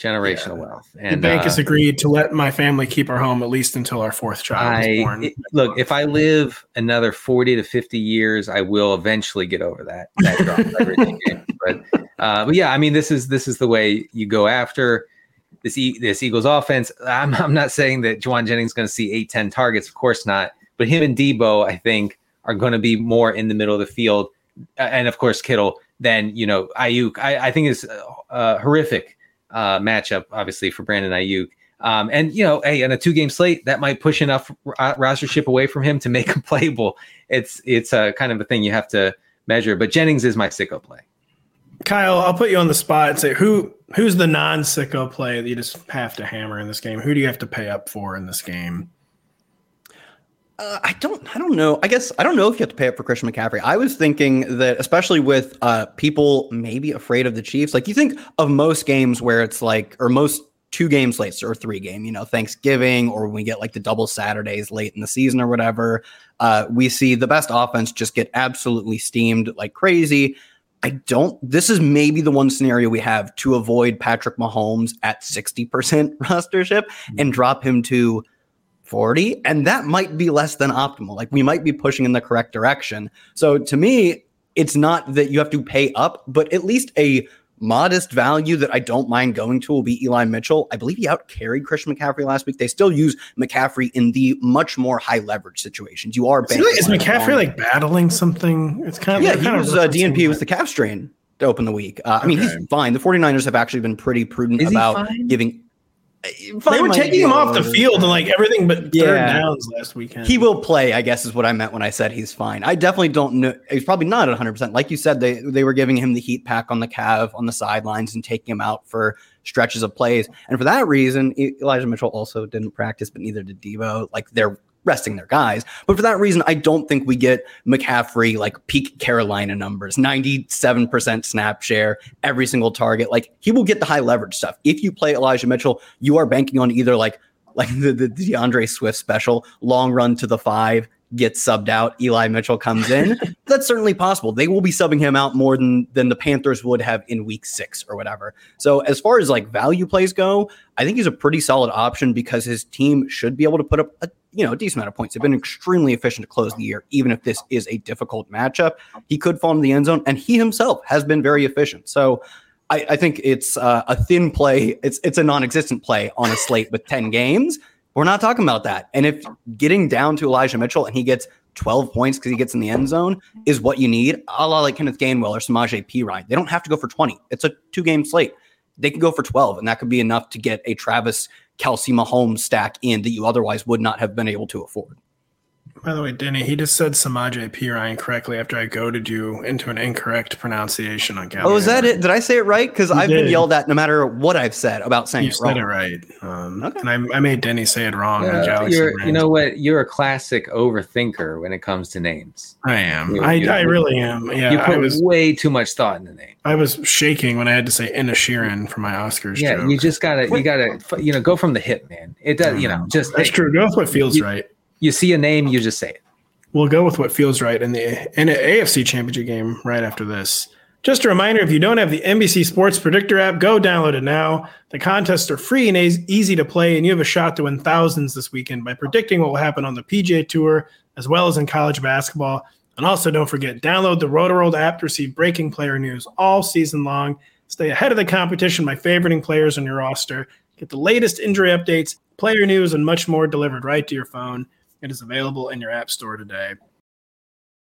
generational yeah. wealth. And the bank uh, has agreed to let my family keep our home at least until our fourth child I, is born. It, look, if I live another forty to fifty years, I will eventually get over that. that but, uh, but yeah, I mean, this is this is the way you go after this e- this Eagles offense. I'm I'm not saying that Jauan Jennings is going to see eight ten targets, of course not. But him and Deebo, I think, are going to be more in the middle of the field, and of course Kittle. Then you know Aiyuk, I, I think is uh, horrific uh, matchup, obviously for Brandon Aiyuk. Um, and you know, hey, on a two game slate, that might push enough r- rostership away from him to make him playable. It's it's a kind of a thing you have to measure. But Jennings is my sicko play. Kyle, I'll put you on the spot and say who who's the non sicko play that you just have to hammer in this game? Who do you have to pay up for in this game? Uh, I don't. I don't know. I guess I don't know if you have to pay up for Christian McCaffrey. I was thinking that, especially with uh, people maybe afraid of the Chiefs. Like you think of most games where it's like, or most two games late or three game. You know, Thanksgiving or when we get like the double Saturdays late in the season or whatever. Uh, we see the best offense just get absolutely steamed like crazy. I don't. This is maybe the one scenario we have to avoid Patrick Mahomes at sixty percent rostership and drop him to 40 and that might be less than optimal like we might be pushing in the correct direction so to me it's not that you have to pay up but at least a modest value that I don't mind going to will be Eli Mitchell. I believe he out carried Christian McCaffrey last week. They still use McCaffrey in the much more high leverage situations. You are is, is McCaffrey like battling something? It's kind of yeah. He kind was uh, DNP with the calf strain to open the week. Uh, I mean, he's fine. The 49ers have actually been pretty prudent is about giving they were taking him off the field and like everything but yeah. third downs last weekend. He will play, I guess, is what I meant when I said he's fine. I definitely don't know. He's probably not 100. percent Like you said, they they were giving him the heat pack on the calf on the sidelines and taking him out for stretches of plays. And for that reason, Elijah Mitchell also didn't practice, but neither did Deebo. Like they're resting their guys. But for that reason, I don't think we get McCaffrey like peak Carolina numbers, 97% snap share, every single target. Like he will get the high leverage stuff. If you play Elijah Mitchell, you are banking on either like like the, the D'Andre Swift special, long run to the five, gets subbed out, Eli Mitchell comes in. That's certainly possible. They will be subbing him out more than than the Panthers would have in week 6 or whatever. So as far as like value plays go, I think he's a pretty solid option because his team should be able to put up a you know a decent amount of points. They've been extremely efficient to close the year, even if this is a difficult matchup. He could fall in the end zone, and he himself has been very efficient. So I, I think it's uh, a thin play. It's it's a non-existent play on a slate with ten games. We're not talking about that. And if getting down to Elijah Mitchell and he gets 12 points because he gets in the end zone mm-hmm. is what you need, a la like Kenneth Gainwell or Samaje Perine. They don't have to go for 20. It's a two game slate. They can go for 12, and that could be enough to get a Travis Kelce Mahomes stack in that you otherwise would not have been able to afford. By the way, Denny, he just said Samaje Perine correctly after I goaded you into an incorrect pronunciation on Gallagher. Oh, is that it? Did I say it right? Because I've did. been yelled at no matter what I've said about saying you it said it right. Um, okay. And I, I, made Denny say it wrong. Yeah, you know what? You're a classic overthinker when it comes to names. I am. You, I, you, I really am. Yeah, you put I was way too much thought in the name. I was shaking when I had to say Inisherin for my Oscars. Yeah, joke. you just gotta, you gotta, you know, go from the hip, man. It does, you know, just that's hey, true. Go with what feels right. You see a name, you just say it. We'll go with what feels right in the in an AFC Championship game right after this. Just a reminder if you don't have the NBC Sports Predictor app, go download it now. The contests are free and easy to play, and you have a shot to win thousands this weekend by predicting what will happen on the PGA Tour as well as in college basketball. And also, don't forget, download the Rotoworld app to receive breaking player news all season long. Stay ahead of the competition by favoriting players on your roster. Get the latest injury updates, player news, and much more delivered right to your phone. It is available in your app store today.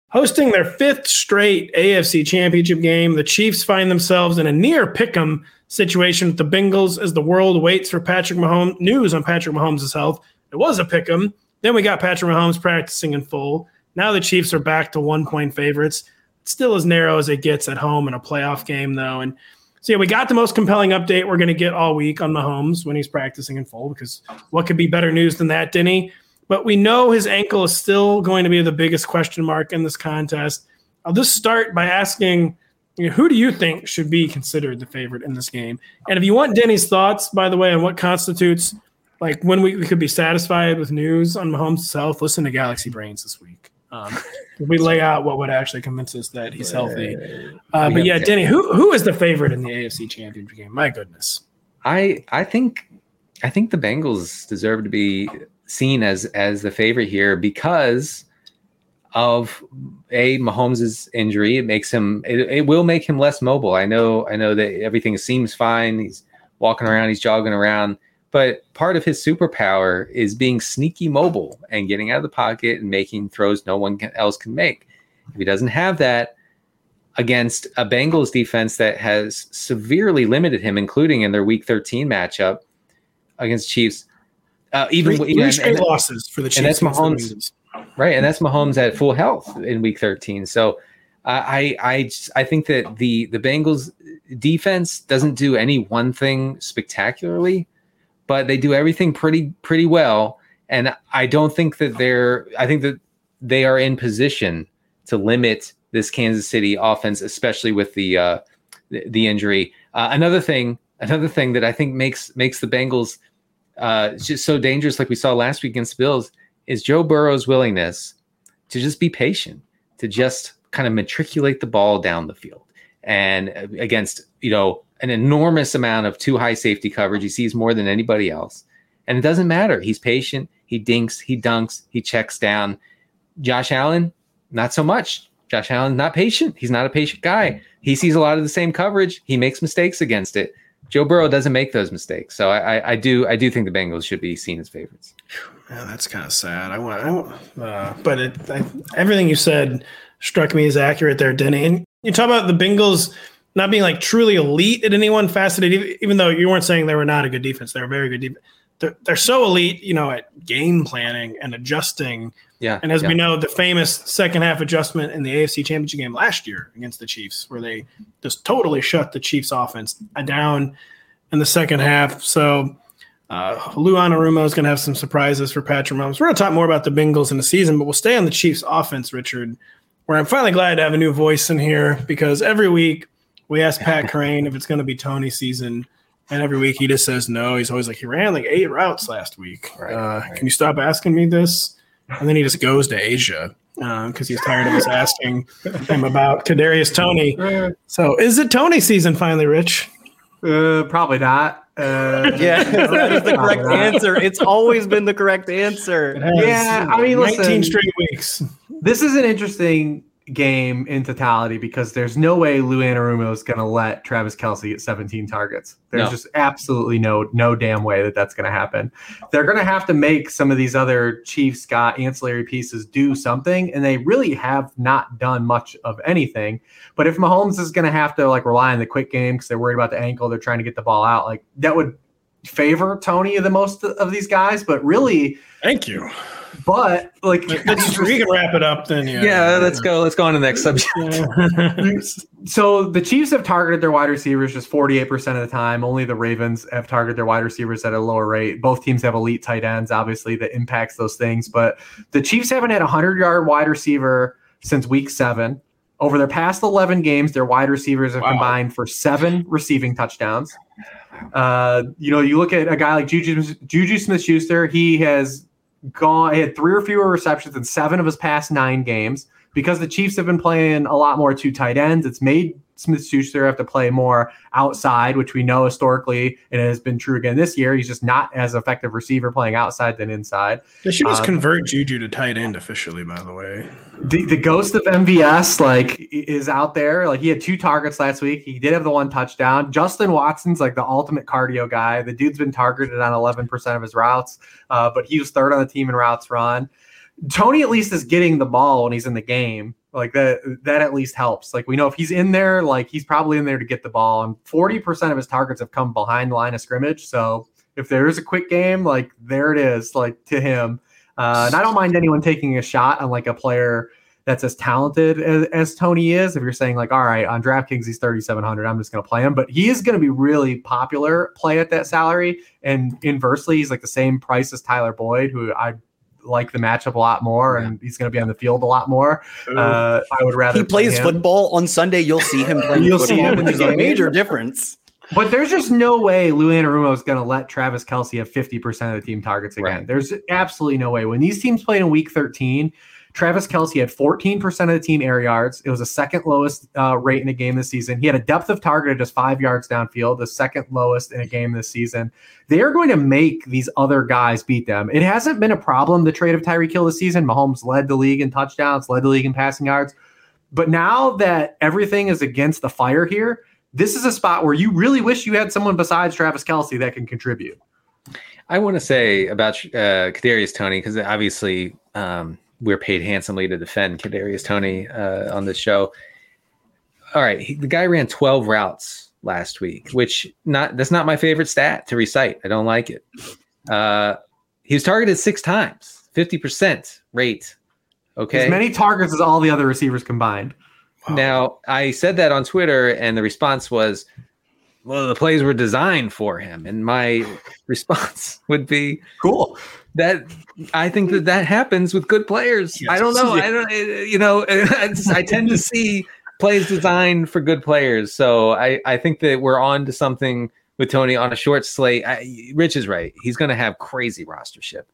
Hosting their fifth straight AFC championship game, the Chiefs find themselves in a near pick 'em situation with the Bengals as the world waits for Patrick Mahomes news on Patrick Mahomes' health. It was a pick 'em. Then we got Patrick Mahomes practicing in full. Now the Chiefs are back to one point favorites. It's still as narrow as it gets at home in a playoff game, though. And so yeah, we got the most compelling update we're going to get all week on Mahomes when he's practicing in full. Because what could be better news than that, Denny? But we know his ankle is still going to be the biggest question mark in this contest. I'll just start by asking, you know, who do you think should be considered the favorite in this game? And if you want Denny's thoughts, by the way, on what constitutes like when we, we could be satisfied with news on Mahomes' health, listen to Galaxy Brains this week. Um, we lay out what would actually convince us that he's healthy. Uh, but yeah, Denny, who who is the favorite in the AFC Championship game? My goodness. I I think I think the Bengals deserve to be seen as as the favorite here because of a Mahomes' injury. It makes him it, it will make him less mobile. I know I know that everything seems fine. He's walking around, he's jogging around, but part of his superpower is being sneaky mobile and getting out of the pocket and making throws no one else can make. If he doesn't have that against a Bengals defense that has severely limited him, including in their Week 13 matchup against Chiefs, uh, even three, three straight losses for the Chiefs. And that's Mahomes, right? And that's Mahomes at full health in Week 13. So I I I think that the the Bengals defense doesn't do any one thing spectacularly, but they do everything pretty pretty well. And I don't think that they're. I think that they are in position to limit this Kansas City offense, especially with the uh, the, the injury. Uh, another thing, another thing that I think makes makes the Bengals uh, just so dangerous, like we saw last week against Bills, is Joe Burrow's willingness to just be patient, to just kind of matriculate the ball down the field, and uh, against you know an enormous amount of too high safety coverage, he sees more than anybody else, and it doesn't matter. He's patient. He dinks. He dunks. He checks down. Josh Allen, not so much. Josh Allen's not patient. He's not a patient guy. He sees a lot of the same coverage. He makes mistakes against it. Joe Burrow doesn't make those mistakes, so I, I, I do I do think the Bengals should be seen as favorites. Yeah, that's kind of sad. I want, I want uh, but it, I, everything you said struck me as accurate there, Denny. And you talk about the Bengals not being like truly elite at any one facet, even though you weren't saying they were not a good defense. They were very good defense. They're, they're so elite, you know, at game planning and adjusting. Yeah. And as yeah. we know, the famous second half adjustment in the AFC Championship game last year against the Chiefs, where they just totally shut the Chiefs offense down in the second half. So uh, Lou Anarumo is going to have some surprises for Patrick Mahomes. We're going to talk more about the Bengals in the season, but we'll stay on the Chiefs offense, Richard, where I'm finally glad to have a new voice in here because every week we ask Pat Kerrane if it's going to be Toney season. And every week he just says no. He's always like, he ran like eight routes last week. Right, uh, right. Can you stop asking me this? And then he just goes to Asia because uh, he's tired of us asking him about Kadarius Toney. So is it Toney season finally, Rich? Uh, probably not. Uh, yeah, that is the correct answer. It's always been the correct answer. Yeah, I mean, 19 listen, straight weeks. This is an interesting game in totality because there's no way Lou Anarumo is going to let Travis Kelce get 17 targets. There's no. just absolutely no no damn way that that's going to happen. They're going to have to make some of these other Chiefs got ancillary pieces do something, and they really have not done much of anything. But if Mahomes is going to have to like rely on the quick game because they're worried about the ankle, they're trying to get the ball out, like that would favor Toney the most of these guys. But really, thank you. But like, we can wrap it up then. Yeah, yeah let's go. Let's go on to the next subject. so the Chiefs have targeted their wide receivers just 48% of the time. Only the Ravens have targeted their wide receivers at a lower rate. Both teams have elite tight ends, obviously, that impacts those things. But the Chiefs haven't had a 100 yard wide receiver since week seven. Over their past 11 games, their wide receivers have wow. combined for seven receiving touchdowns. Uh, you know, you look at a guy like Juju, Juju Smith Schuster, he has gone. He had three or fewer receptions in seven of his past nine games because the Chiefs have been playing a lot more two tight ends. It's made Smith Schuster have to play more outside, which we know historically and it has been true again this year. He's just not as effective receiver playing outside than inside. They should just um, convert Juju to tight end officially, by the way. The, the ghost of MVS like is out there. Like he had two targets last week. He did have the one touchdown. Justin Watson's like the ultimate cardio guy. The dude's been targeted on 11% of his routes, uh, but he was third on the team in routes run. Toney at least is getting the ball when he's in the game. Like that, that at least helps. Like we know if he's in there, like he's probably in there to get the ball. And 40% of his targets have come behind the line of scrimmage. So if there is a quick game, like there it is, like to him. Uh, and I don't mind anyone taking a shot on like a player that's as talented as, as, Toney is. If you're saying like, all right, on DraftKings he's 3,700, I'm just going to play him. But he is going to be really popular play at that salary. And inversely, he's like the same price as Tyler Boyd, who I like the matchup a lot more, yeah. and he's going to be on the field a lot more. Uh, I would rather. He plays play football on Sunday. You'll see him playing you'll football, see him which is a major difference. But there's just no way Lou Anarumo is going to let Travis Kelce have 50% of the team targets again. Right. There's absolutely no way. When these teams played in week 13, Travis Kelce had 14% of the team air yards. It was the second lowest uh, rate in a game this season. He had a depth of target of just five yards downfield, the second lowest in a game this season. They are going to make these other guys beat them. It hasn't been a problem, the trade of Tyreek Hill this season. Mahomes led the league in touchdowns, led the league in passing yards. But now that everything is against the fire here, this is a spot where you really wish you had someone besides Travis Kelce that can contribute. I want to say about uh, Kadarius Toney because obviously um, we're paid handsomely to defend Kadarius Toney uh, on the show. All right, he, the guy ran 12 routes last week, which not that's not my favorite stat to recite. I don't like it. Uh, he was targeted six times, 50% rate. Okay. As many targets as all the other receivers combined. Wow. Now, I said that on Twitter, and the response was, well, the plays were designed for him. And my response would be, cool that I think that that happens with good players. Yes. I don't know. I don't. You know, I tend to see plays designed for good players. So I I think that we're on to something with Toney on a short slate. I, Rich is right. He's going to have crazy rostership.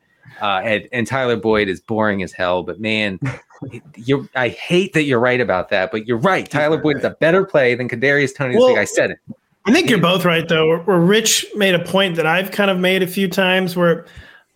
Uh, and, and Tyler Boyd is boring as hell, but man, you I hate that you're right about that, but you're right. Tyler Boyd is a better play than Kadarius Toney. Well, I said it. I think you're both right though. Where, where Rich made a point that I've kind of made a few times where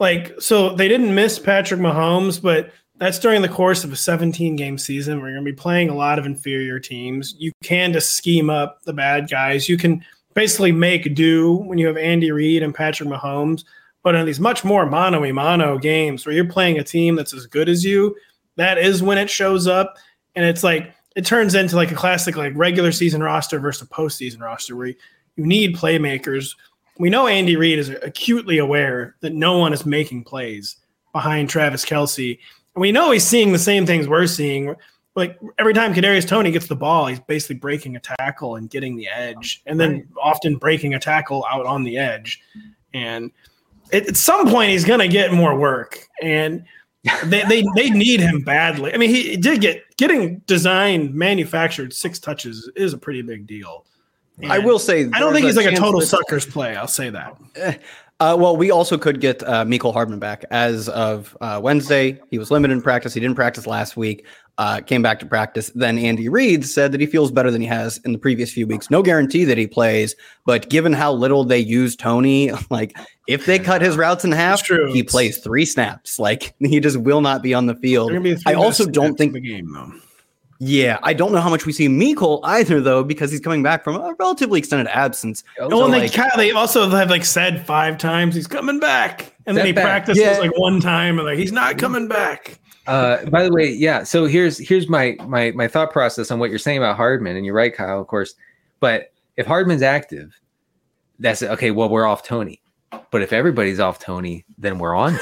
like so they didn't miss Patrick Mahomes, but that's during the course of a 17 game season where you're going to be playing a lot of inferior teams. You can just scheme up the bad guys. You can basically make do when you have Andy Reid and Patrick Mahomes. But in these much more mono mono games where you're playing a team that's as good as you, that is when it shows up. And it's like it turns into like a classic like regular season roster versus a postseason roster where you need playmakers we know Andy Reid is acutely aware that no one is making plays behind Travis Kelce. And we know he's seeing the same things we're seeing. Like every time Kadarius Toney gets the ball, he's basically breaking a tackle and getting the edge, and then often breaking a tackle out on the edge. And at some point, he's going to get more work. And they, they they need him badly. I mean, he did get getting designed, manufactured six touches is a pretty big deal. And I will say, I don't think he's like a total that, suckers play. I'll say that. Eh, uh, well, we also could get uh, Mecole Hardman back as of uh, Wednesday. He was limited in practice. He didn't practice last week. Uh, came back to practice. Then Andy Reid said that he feels better than he has in the previous few weeks. No guarantee that he plays, but given how little they use Toney, like if they cut his routes in half, he plays three snaps. Like he just will not be on the field. I also don't think the game though. Yeah, I don't know how much we see Mecole either, though, because he's coming back from a relatively extended absence. Oh, so, and like, they, they also have like said five times he's coming back, and then he back. practices yeah. like one time, and like he's not coming back. Uh, by the way, yeah. So here's here's my my my thought process on what you're saying about Hardman, and you're right, Kyle, of course. But if Hardman's active, that's okay. Well, we're off Toney. But if everybody's off Toney, then we're on.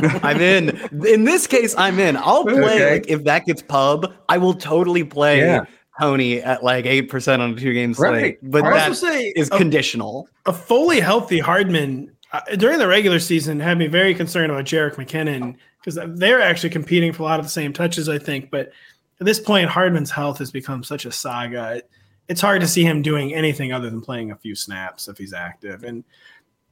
Toney. I'm in. In this case, I'm in. I'll play okay. like if that gets pub, I will totally play yeah. Toney at like eight percent on a two game slate. Right. But I that say is a, conditional. A fully healthy Hardman uh, during the regular season had me very concerned about Jerick McKinnon because they're actually competing for a lot of the same touches, I think. But at this point, Hardman's health has become such a saga. It's hard to see him doing anything other than playing a few snaps if he's active. And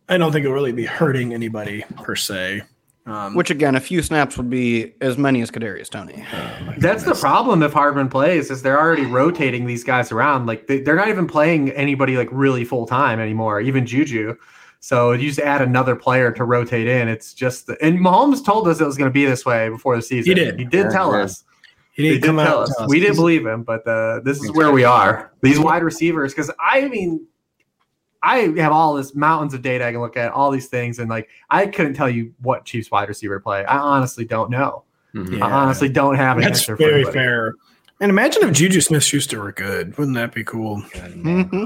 I don't think it'll really be hurting anybody per se. Um, Which again, a few snaps would be as many as Kadarius Toney. Oh, That's the problem if Hardman plays is they're already rotating these guys around. Like they, are not even playing anybody like really full time anymore. Even Juju. So you just add another player to rotate in. It's just the, and Mahomes told us it was going to be this way before the season. He did. He did yeah, tell yeah. us. He didn't come tell out. Us. We didn't believe him, but uh, this is where we are. These wide receivers, because I mean, I have all this mountains of data I can look at, all these things, and like I couldn't tell you what Chiefs wide receiver play. I honestly don't know. Mm-hmm. Yeah. I honestly don't have an That's answer. Very fair. And imagine if Juju Smith Schuster were good. Wouldn't that be cool? Mm-hmm.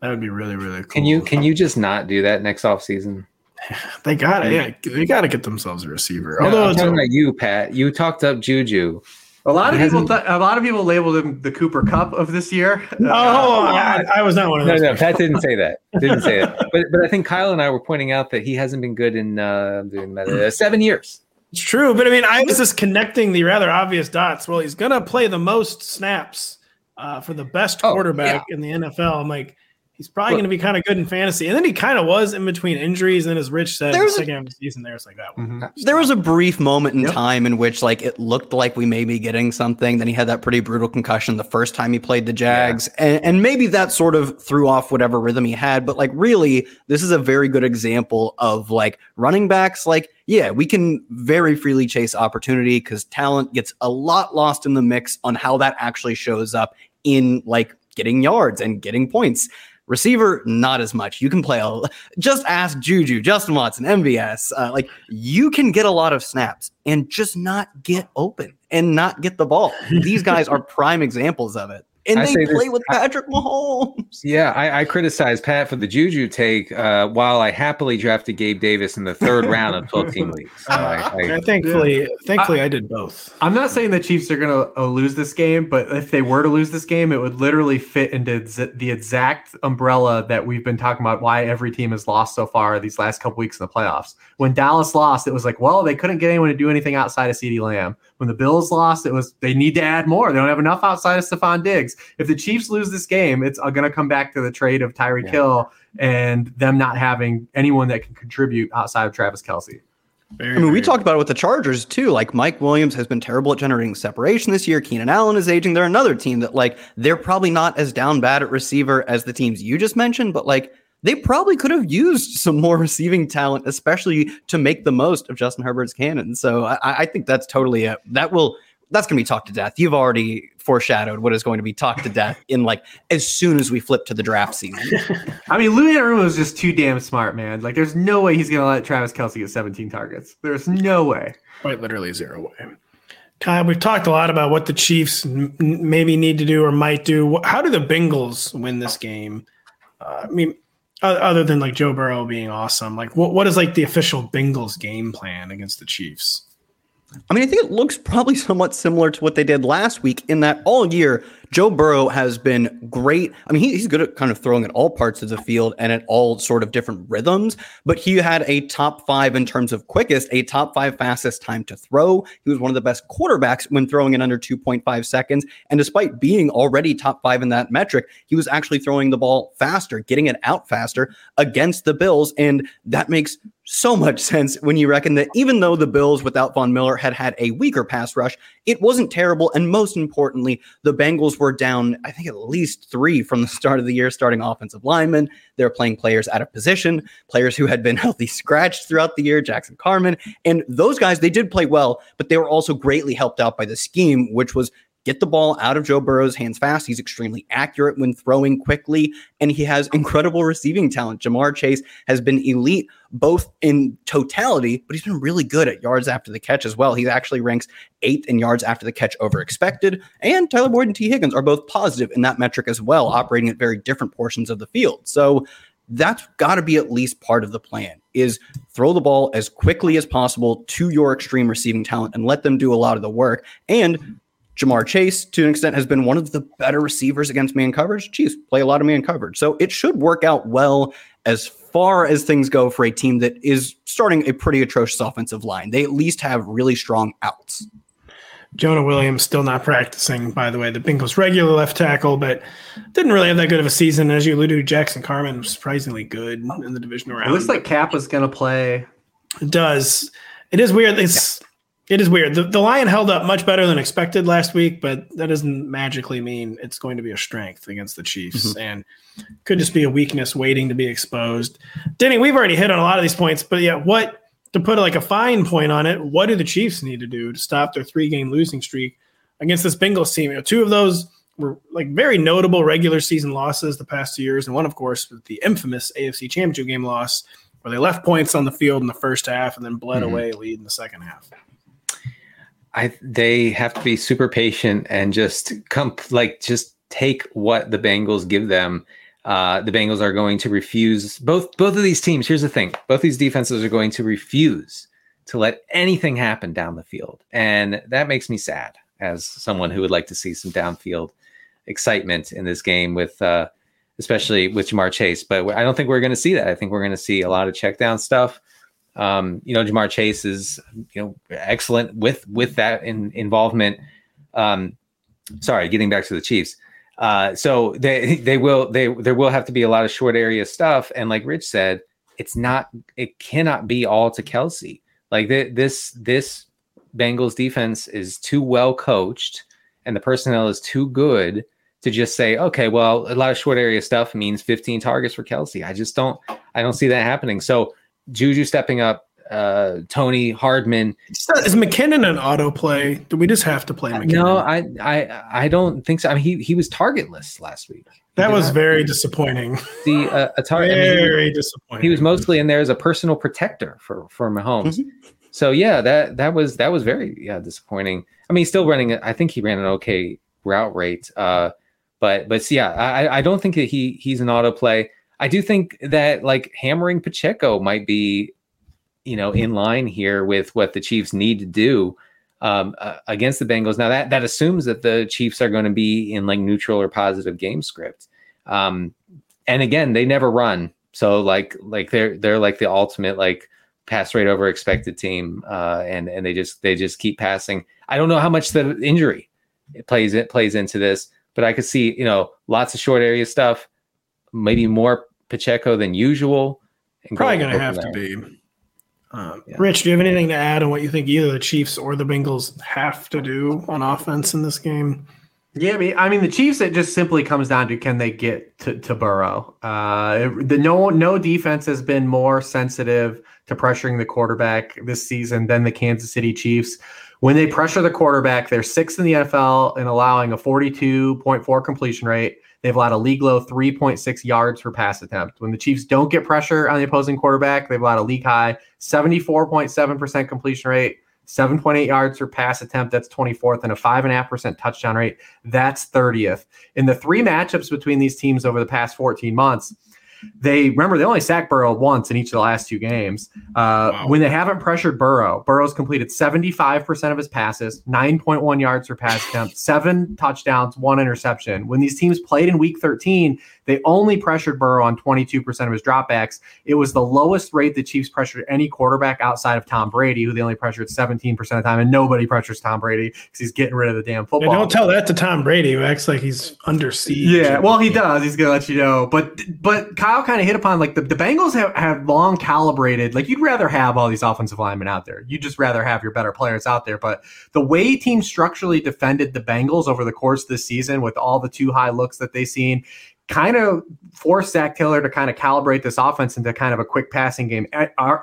That would be really, really cool. Can you can you just not do that next off season? They got it. Yeah, they got to get themselves a receiver. No, Although I'm talking about you, Pat. You talked up Juju. A lot of people, th- a lot of people labeled him the Cooper Kupp of this year. Oh, I, I, was not one of those. No, no, Pat didn't say that. Didn't say that. But but I think Kyle and I were pointing out that he hasn't been good in uh, uh, seven years. It's true, but I mean, I was just connecting the rather obvious dots. Well, he's gonna play the most snaps uh, for the best quarterback oh, yeah. in the NFL. I'm like, he's probably going to be kind of good in fantasy. And then he kind of was in between injuries. And as Rich said, the second half of the season, there's like that one. Mm-hmm. There was a brief moment in yep. time in which like it looked like we may be getting something. Then he had that pretty brutal concussion the first time he played the Jags. Yeah. And, and maybe that sort of threw off whatever rhythm he had. But like really, this is a very good example of like running backs. Like, yeah, we can very freely chase opportunity because talent gets a lot lost in the mix on how that actually shows up in like getting yards and getting points. Receiver, not as much. You can play a just ask Juju, Justin Watson, MVS. Uh, like you can get a lot of snaps and just not get open and not get the ball. These guys are prime examples of it and I they play this, with Patrick I, Mahomes. Yeah, I, I criticize Pat for the Juju take uh, while I happily drafted Gabe Davis in the third round of 12 team leagues. So uh, I, thankfully, yeah. thankfully, I, did both. I'm not saying the Chiefs are going to uh, lose this game, but if they were to lose this game, it would literally fit into the exact umbrella that we've been talking about why every team has lost so far these last couple weeks in the playoffs. When Dallas lost, it was like, well, they couldn't get anyone to do anything outside of CeeDee Lamb. When the Bills lost, it was they need to add more. They don't have enough outside of Stefon Diggs. If the Chiefs lose this game, it's uh, going to come back to the trade of Tyreek yeah. Hill and them not having anyone that can contribute outside of Travis Kelce. Very, I mean, we talked about it with the Chargers too. Like Mike Williams has been terrible at generating separation this year. Keenan Allen is aging. They're another team that like they're probably not as down bad at receiver as the teams you just mentioned, but like they probably could have used some more receiving talent, especially to make the most of Justin Herbert's cannon. So I, I think that's totally a, that will that's going to be talked to death. You've already foreshadowed what is going to be talked to death in like as soon as we flip to the draft season. I mean, Louis Aaron was just too damn smart, man. Like, there's no way he's going to let Travis Kelce get 17 targets. There's no way. Quite literally zero way. Kyle, we've talked a lot about what the Chiefs m- maybe need to do or might do. How do the Bengals win this game? Uh, I mean, other than like Joe Burrow being awesome, like what what is like the official Bengals game plan against the Chiefs? I mean, I think it looks probably somewhat similar to what they did last week in that all year Joe Burrow has been great. I mean, he, he's good at kind of throwing at all parts of the field and at all sort of different rhythms, but he had a top five in terms of quickest, a top five fastest time to throw. He was one of the best quarterbacks when throwing in under 2.5 seconds. And despite being already top five in that metric, he was actually throwing the ball faster, getting it out faster against the Bills. And that makes so much sense when you reckon that even though the Bills without Von Miller had had a weaker pass rush, it wasn't terrible. And most importantly, the Bengals were down, I think, at least three from the start of the year, starting offensive linemen. They're playing players out of position, players who had been healthy scratched throughout the year, Jackson Carman. And those guys, they did play well, but they were also greatly helped out by the scheme, which was get the ball out of Joe Burrow's hands fast. He's extremely accurate when throwing quickly, and he has incredible receiving talent. Ja'Marr Chase has been elite both in totality, but he's been really good at yards after the catch as well. He actually ranks eighth in yards after the catch over expected. And Tyler Boyd and Tee Higgins are both positive in that metric as well, operating at very different portions of the field. So that's got to be at least part of the plan is throw the ball as quickly as possible to your extreme receiving talent and let them do a lot of the work and Ja'Marr Chase, to an extent, has been one of the better receivers against man coverage. Chiefs play a lot of man coverage. So it should work out well as far as things go for a team that is starting a pretty atrocious offensive line. They at least have really strong outs. Jonah Williams still not practicing, by the way, the Bengals regular left tackle, but didn't really have that good of a season. As you alluded to, Jackson Carman was surprisingly good in the divisional round. It looks like Cap was going to play It does. It is weird. It's yeah. It is weird. The, the Lion held up much better than expected last week, but that doesn't magically mean it's going to be a strength against the Chiefs. Mm-hmm. And could just be a weakness waiting to be exposed. Denny, we've already hit on a lot of these points, but yeah, what to put like a fine point on it, what do the Chiefs need to do to stop their three game losing streak against this Bengals team? You know, two of those were like very notable regular season losses the past two years, and one, of course, was the infamous AFC Championship game loss where they left points on the field in the first half and then bled mm-hmm. away lead in the second half. I they have to be super patient and just come like just take what the Bengals give them. Uh, the Bengals are going to refuse both both of these teams. Here's the thing: both these defenses are going to refuse to let anything happen down the field, and that makes me sad as someone who would like to see some downfield excitement in this game with uh, especially with Ja'Marr Chase. But I don't think we're going to see that. I think we're going to see a lot of check down stuff. Um, you know, Ja'Marr Chase is you know excellent with with that in, involvement. Um, sorry, getting back to the Chiefs. Uh, so they they will they there will have to be a lot of short area stuff, and like Rich said, it's not it cannot be all to Kelce. Like th- this this Bengals defense is too well coached, and the personnel is too good to just say, okay, well, a lot of short area stuff means 15 targets for Kelce. I just don't, I don't see that happening. So Juju stepping up, uh, Toney Hardman. Is McKinnon an autoplay? Do we just have to play McKinnon? No, I, I, I don't think so. I mean, he he was targetless last week. That was very disappointing. The uh, very I mean, disappointing. He was mostly in there as a personal protector for for Mahomes. Mm-hmm. So yeah, that that was that was very yeah disappointing. I mean, he's still running. I think he ran an okay route rate. Uh, but but yeah, I I don't think that he he's an auto play. I do think that like hammering Pacheco might be, you know, in line here with what the Chiefs need to do um, uh, against the Bengals. Now that that assumes that the Chiefs are going to be in like neutral or positive game script. Um, and again, they never run, so like like they're they're like the ultimate like pass rate over expected team, uh, and and they just they just keep passing. I don't know how much the injury plays it plays into this but I could see, you know, lots of short area stuff, maybe more Pacheco than usual. Probably going to have to be. Um, yeah. Rich, do you have anything to add on what you think either the Chiefs or the Bengals have to do on offense in this game? Yeah, I mean, I mean, the Chiefs. It just simply comes down to can they get to, to Burrow. Uh, the no no defense has been more sensitive to pressuring the quarterback this season than the Kansas City Chiefs. When they pressure the quarterback, they're sixth in the NFL in allowing a 42.4 completion rate. They've allowed a league low 3.6 yards per pass attempt. When the Chiefs don't get pressure on the opposing quarterback, they've allowed a league high 74.7% completion rate, 7.8 yards per pass attempt. That's 24th, and a 5.5% touchdown rate. That's 30th. In the three matchups between these teams over the past 14 months, they remember they only sacked Burrow once in each of the last two games. Uh, wow. When they haven't pressured Burrow, Burrow's completed 75% of his passes, 9.1 yards per pass attempt, seven touchdowns, one interception. When these teams played in week 13, they only pressured Burrow on 22% of his dropbacks. It was the lowest rate the Chiefs pressured any quarterback outside of Tom Brady, who they only pressured 17% of the time, and nobody pressures Tom Brady because he's getting rid of the damn football. Yeah, don't tell that to Tom Brady, who acts like he's under siege. Yeah, well, he does. He's gonna let you know. But but Kyle kind of hit upon like the, the Bengals have, have long calibrated. Like you'd rather have all these offensive linemen out there. You'd just rather have your better players out there. But the way teams structurally defended the Bengals over the course of the season with all the too high looks that they've seen, kind of forced Zac Taylor to kind of calibrate this offense into kind of a quick passing game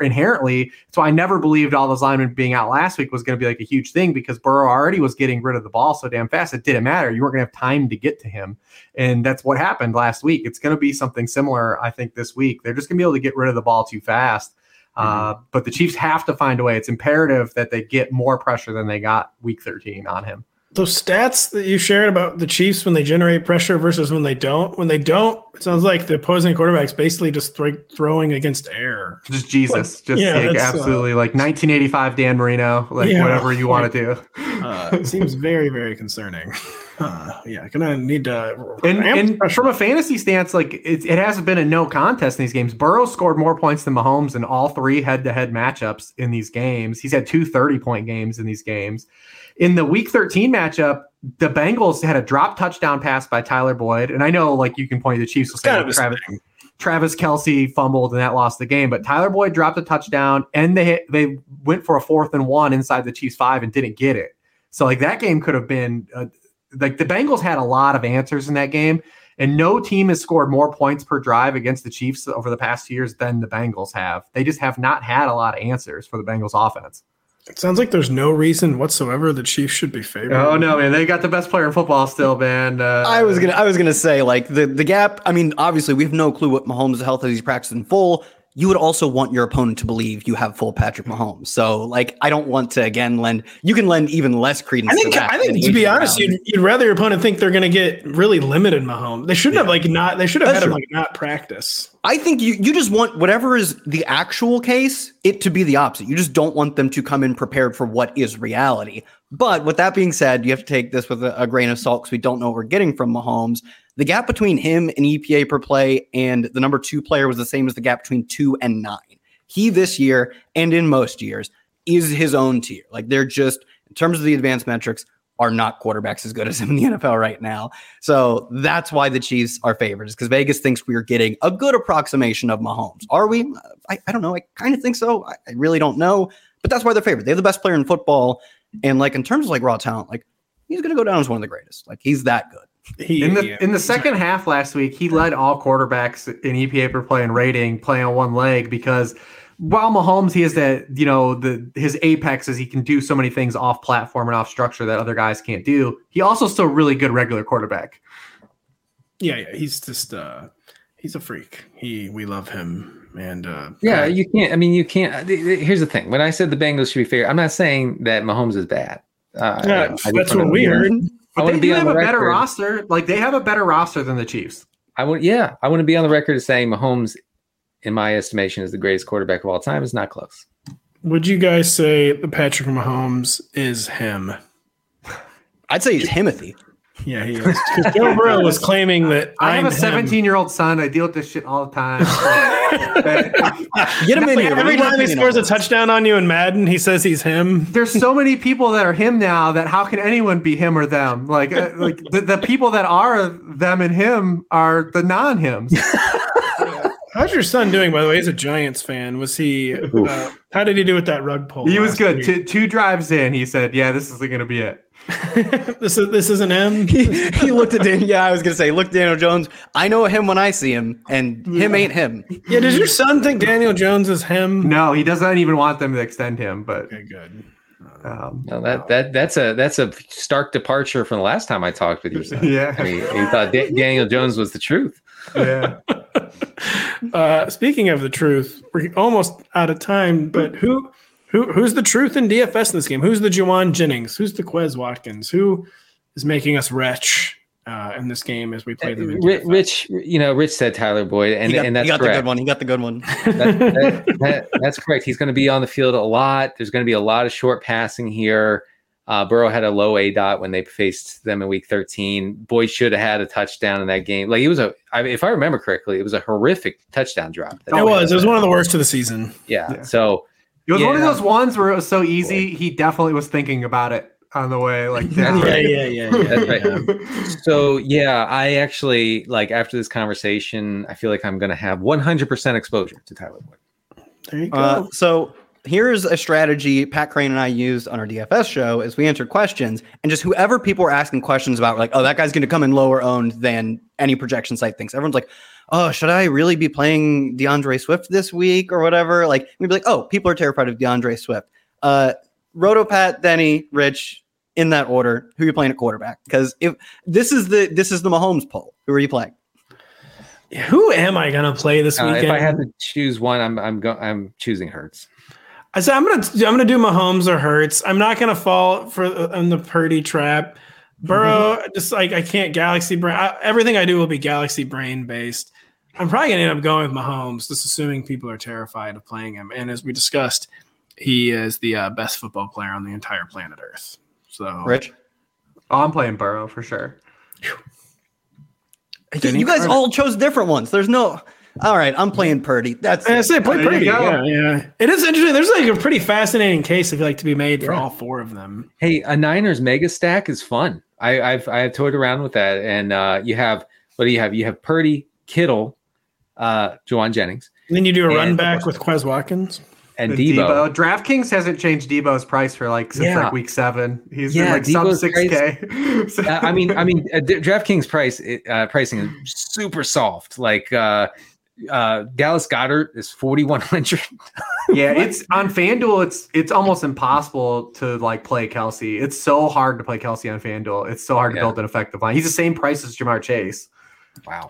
inherently. So I never believed all those linemen being out last week was going to be like a huge thing because Burrow already was getting rid of the ball so damn fast. It didn't matter. You weren't going to have time to get to him. And that's what happened last week. It's going to be something similar, I think, this week. They're just going to be able to get rid of the ball too fast. Uh, mm-hmm. but the Chiefs have to find a way. It's imperative that they get more pressure than they got week 13 on him those stats that you shared about the Chiefs when they generate pressure versus when they don't. When they don't, it sounds like the opposing quarterback's basically just th- throwing against air. Just Jesus, just yeah, like, uh, absolutely uh, like 1985 Dan Marino, like yeah, whatever you want to do. uh, it seems very very concerning. Uh, yeah, gonna need to. And, and from a fantasy stance, like it, it hasn't been a no contest in these games. Burrow scored more points than Mahomes in all three head to head matchups in these games. He's had two 30 point games in these games. In the week 13 matchup, the Bengals had a drop touchdown pass by Tyler Boyd, and I know like you can point to the Chiefs will say of Travis, Travis Kelce fumbled and that lost the game, but Tyler Boyd dropped a touchdown and they hit, they went for a fourth and one inside the Chiefs five and didn't get it. So like that game could have been uh, like the Bengals had a lot of answers in that game, and no team has scored more points per drive against the Chiefs over the past years than the Bengals have. They just have not had a lot of answers for the Bengals offense. It sounds like there's no reason whatsoever the Chiefs should be favored. Oh no, man! They got the best player in football still, man. Uh, I was gonna, I was gonna say like the the gap. I mean, obviously we have no clue what Mahomes' health is. He's practicing full you would also want your opponent to believe you have full Patrick Mahomes. So, like, I don't want to again lend. You can lend even less credence. I think. To I think to be honest, you'd, you'd, rather your opponent think they're going to get really limited Mahomes. They shouldn't yeah. have like not. They should have That's had true. him like not practice. I think you you just want whatever is the actual case, it to be the opposite. You just don't want them to come in prepared for what is reality. But with that being said, you have to take this with a, a grain of salt because we don't know what we're getting from Mahomes. The gap between him and EPA per play and the number two player was the same as the gap between two and nine. He this year and in most years is his own tier. Like they're just in terms of the advanced metrics are not quarterbacks as good as him in the NFL right now. So that's why the Chiefs are favorites because Vegas thinks we are getting a good approximation of Mahomes. Are we? I, I don't know. I kind of think so. I, I really don't know, but that's why they're favored. They have the best player in football. And like in terms of like raw talent, like he's to go down as one of the greatest. Like he's that good. He, in the yeah. in the second half last week, he led all quarterbacks in EPA per play and rating playing on one leg because while Mahomes he has that you know the his apex is he can do so many things off platform and off structure that other guys can't do. He also still really good regular quarterback. Yeah, yeah, he's just uh he's a freak. He we love him and uh yeah, you can't. I mean, you can't. Here's the thing: when I said the Bengals should be fair, I'm not saying that Mahomes is bad. Uh, yeah, that's what we heard. But I they do have a better roster. Like they have a better roster than the Chiefs. I would, yeah, I want to be on the record as saying Mahomes, in my estimation, is the greatest quarterback of all time. Is not close. Would you guys say that Patrick Mahomes is him? I'd say he's Timothy. Yeah, he is. Joe Burrow was claiming that I have I'm a 17 year old son. I deal with this shit all the time. Get him in here. Every time he scores a touchdown on you in Madden, he says he's him. There's so many people that are him now that how can anyone be him or them? Like, uh, like the, the people that are them and him are the non hims. How's your son doing, by the way? He's a Giants fan. Was he? Uh, how did he do with that rug pull? He was good. Two, two drives in, he said, "Yeah, this is going to be it." this is this isn't him. he, he looked at Daniel. Yeah, I was gonna say, look, Daniel Jones. I know him when I see him, and him ain't him. Yeah. Does your son think Daniel Jones is him? No, he doesn't even want them to extend him. But okay, good. Um, no, that that that's a that's a stark departure from the last time I talked with you. Yeah, I mean, he thought da- Daniel Jones was the truth. Yeah. uh, speaking of the truth, we're almost out of time. But who who who's the truth in DFS in this game? Who's the Jauan Jennings? Who's the Quez Watkins? Who is making us wretch uh, in this game as we play them? In DFS? Rich, you know, Rich said Tyler Boyd, and, got, and that's he got correct. the good one. He got the good one. that, that, that, that's correct. He's going to be on the field a lot. There's going to be a lot of short passing here. Uh, Burrow had a low A dot when they faced them in Week 13. Boyd should have had a touchdown in that game. Like it was a, I mean, if I remember correctly, it was a horrific touchdown drop. It was. It was one of the worst of the season. Yeah. yeah. So it was yeah. one of those ones where it was so easy. He definitely was thinking about it on the way. Like, yeah, yeah, yeah, yeah. right. So yeah, I actually like after this conversation, I feel like I'm going to have 100% exposure to Tyler Boyd. There you uh, go. Uh, so here's a strategy Pat Kerrane and I used on our DFS show as we answered questions, and just whoever people were asking questions about, like, oh, that guy's going to come in lower owned than any projection site thinks. Everyone's like, oh, should I really be playing D'Andre Swift this week or whatever? Like, we'd be like, oh, people are terrified of D'Andre Swift. Uh, Roto Pat, Denny, Rich, in that order, who are you playing at quarterback? Because if this is the this is the Mahomes poll, who are you playing? Who am I gonna play this uh, weekend? If I had to choose one, I'm I'm go- I'm choosing Hurts. I said I'm gonna I'm gonna do Mahomes or Hurts. I'm not gonna fall for in the Purdy trap. Burrow, mm-hmm. just like I can't Galaxy brain. I, everything I do will be Galaxy brain based. I'm probably gonna end up going with Mahomes, just assuming people are terrified of playing him. And as we discussed, he is the uh, best football player on the entire planet Earth. So, Rich, oh, I'm playing Burrow for sure. You guys all chose different ones. There's no. All right, I'm playing Purdy. That's I say play Purdy. Yeah, yeah. It is interesting. There's like a pretty fascinating case if you like to be made for all four of them. Hey, a Niners mega stack is fun. I, I've I've toyed around with that, and uh, you have what do you have? You have Purdy, Kittle, uh, Jauan Jennings. And then you do a run back with Quez Watkins and Deebo. Deebo. DraftKings hasn't changed Deebo's price for like since Yeah. like week seven. He's Yeah, been like Deebo's sub six k. Uh, I mean, I mean, uh, DraftKings price uh, pricing is super soft. Like uh, uh, Dallas Goedert is forty one hundred. yeah, it's on FanDuel. It's it's almost impossible to like play Kelce. It's so hard to play Kelce on FanDuel. It's so hard to Yeah. build an effective line. He's the same price as Ja'Marr Chase. Wow.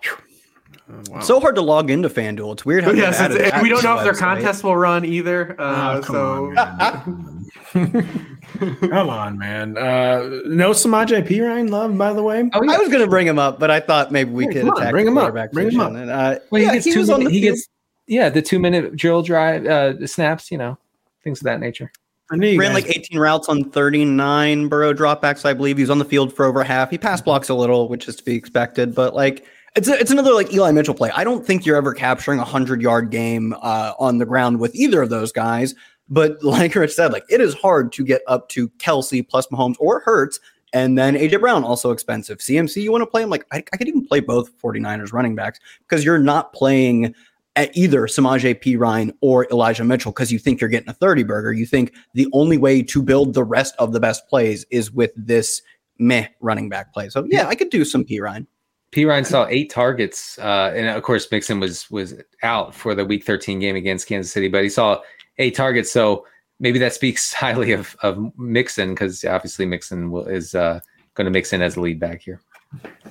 Wow. So hard to log into FanDuel. It's weird how yes, added it's- that we don't know if their website. contest will run either. Uh, Oh, come so on, come on, man. Uh, no Samaj P. Ryan love, by the way. Oh, I was going to bring him up, but I thought maybe we Hey, could come on, attack bring him up, bring him position. And, uh, Well, yeah, he gets he two was on minute, the he gets yeah the two minute drill drive uh, snaps. You know things of that nature. I knew you ran guys- like 18 routes on 39 Burrow dropbacks, I believe. He was on the field for over half. He pass blocks a little, which is to be expected, but like it's a, it's another like Eli Mitchell play. I don't think you're ever capturing a hundred yard game uh, on the ground with either of those guys. But like Rich said, like it is hard to get up to Kelce plus Mahomes or Hurts. And then AJ Brown also expensive. CMC, you want to play him like I, I could even play both 49ers running backs because you're not playing at either Samaje Perine or Elijah Mitchell because you think you're getting a 30 burger. You think the only way to build the rest of the best plays is with this meh running back play. So yeah, I could do some Perine. Perine saw eight targets, uh, and of course Mixon was was out for the Week 13 game against Kansas City, but he saw eight targets. So maybe that speaks highly of of Mixon because obviously Mixon will, is uh, going to mix in as the lead back here.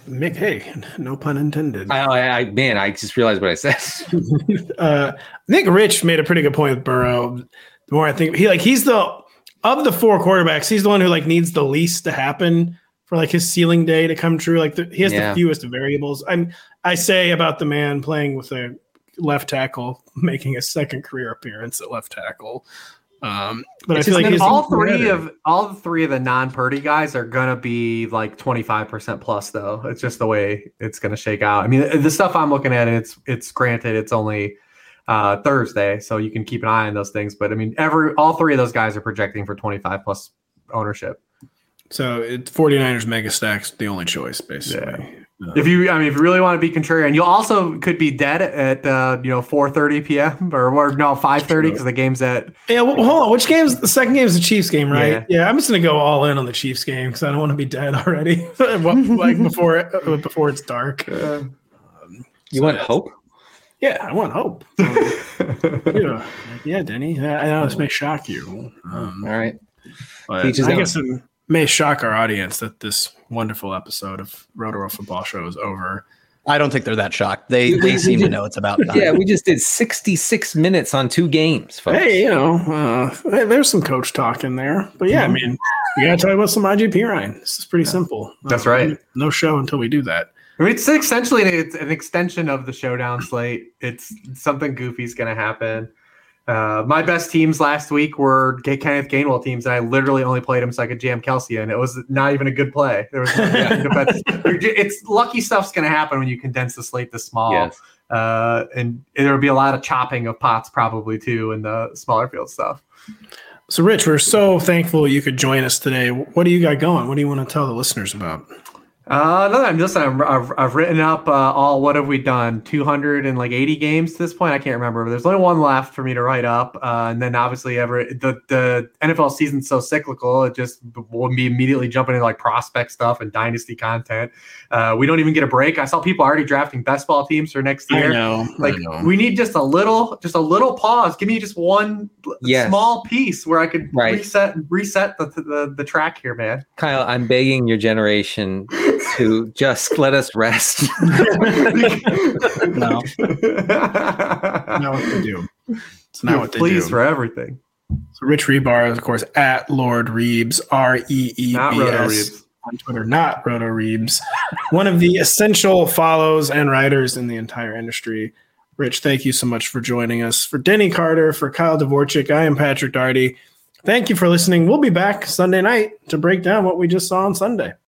Mick, hey, no pun intended. I, I, I man, I just realized what I said. uh, I think Rich made a pretty good point with Burrow. The more I think he like he's the of the four quarterbacks, he's the one who like needs the least to happen for like his ceiling day to come true. Like the, he has Yeah. the fewest variables. I'm I say about the man playing with a left tackle, making a second career appearance at left tackle. Um, but It's I feel just like all three better. of all three of the non-Purdy guys are gonna be like 25% plus though. It's just the way it's gonna shake out. I mean, the stuff I'm looking at, it's it's granted it's only uh, Thursday, so you can keep an eye on those things. But I mean, every all three of those guys are projecting for 25 plus ownership. So it's 49ers mega stacks the only choice basically. Uh, If you, I mean, if you really want to be contrarian, you also could be dead at uh, you know 4:30 p.m. or, or no 5:30 because the game's at Yeah, well, hold on. Which game's the second game is the Chiefs game, right? Yeah. Yeah, I'm just gonna go all in on the Chiefs game because I don't want to be dead already, like before uh, before it's dark. uh, you want hope? Yeah, I want hope. yeah, yeah, Denny. I I know this may shock you. Um, All right. but Teach I own. guess it may shock our audience that this wonderful episode of Rotoworld Football Show is over. I don't think they're that shocked. They they seem to know it's about time. Yeah, we just did 66 minutes on two games, folks. Hey, you know, uh, hey, there's some coach talk in there, but yeah, I mean, we gotta talk about some IGP Ryan. This is pretty simple. That's Uh, right. No show until we do that. I mean, it's essentially it's an extension of the showdown slate. It's something goofy's going to happen. Uh, my best teams last week were Kenneth Gainwell teams, and I literally only played him so I could jam Kelce and It was not even a good play. There was nothing to bet. You're ju- it's lucky stuff's going to happen when you condense the slate this small, Yes. uh, and there'll be a lot of chopping of pots probably too in the smaller field stuff. So, Rich, we're so thankful you could join us today. What do you got going? What do you want to tell the listeners about? Uh, no, I'm listen. I'm, I've, I've written up uh, all. What have we done? 200 and like 80 games to this point. I can't remember. But there's only one left for me to write up. Uh, and then obviously, ever the the NFL season's so cyclical. It just will be immediately jumping into like prospect stuff and dynasty content. Uh, we don't even get a break. I saw people already drafting best ball teams for next year. I know. Like we need just a little, just a little pause. Give me just one Yes. small piece where I could Right. reset reset the, the the track here, man. Kyle, I'm begging your generation to just let us rest. No. not what they do. It's not what they do. Please do. for everything. So Rich Hribar is, of course, at Lord Reebs, R E E Not B Roto S Reeves. on Twitter, not Roto Reebs. One of the essential follows and writers in the entire industry. Rich, thank you so much for joining us. For Denny Carter, for Kyle Dvorchak, I am Patrick Daugherty. Thank you for listening. We'll be back Sunday night to break down what we just saw on Sunday.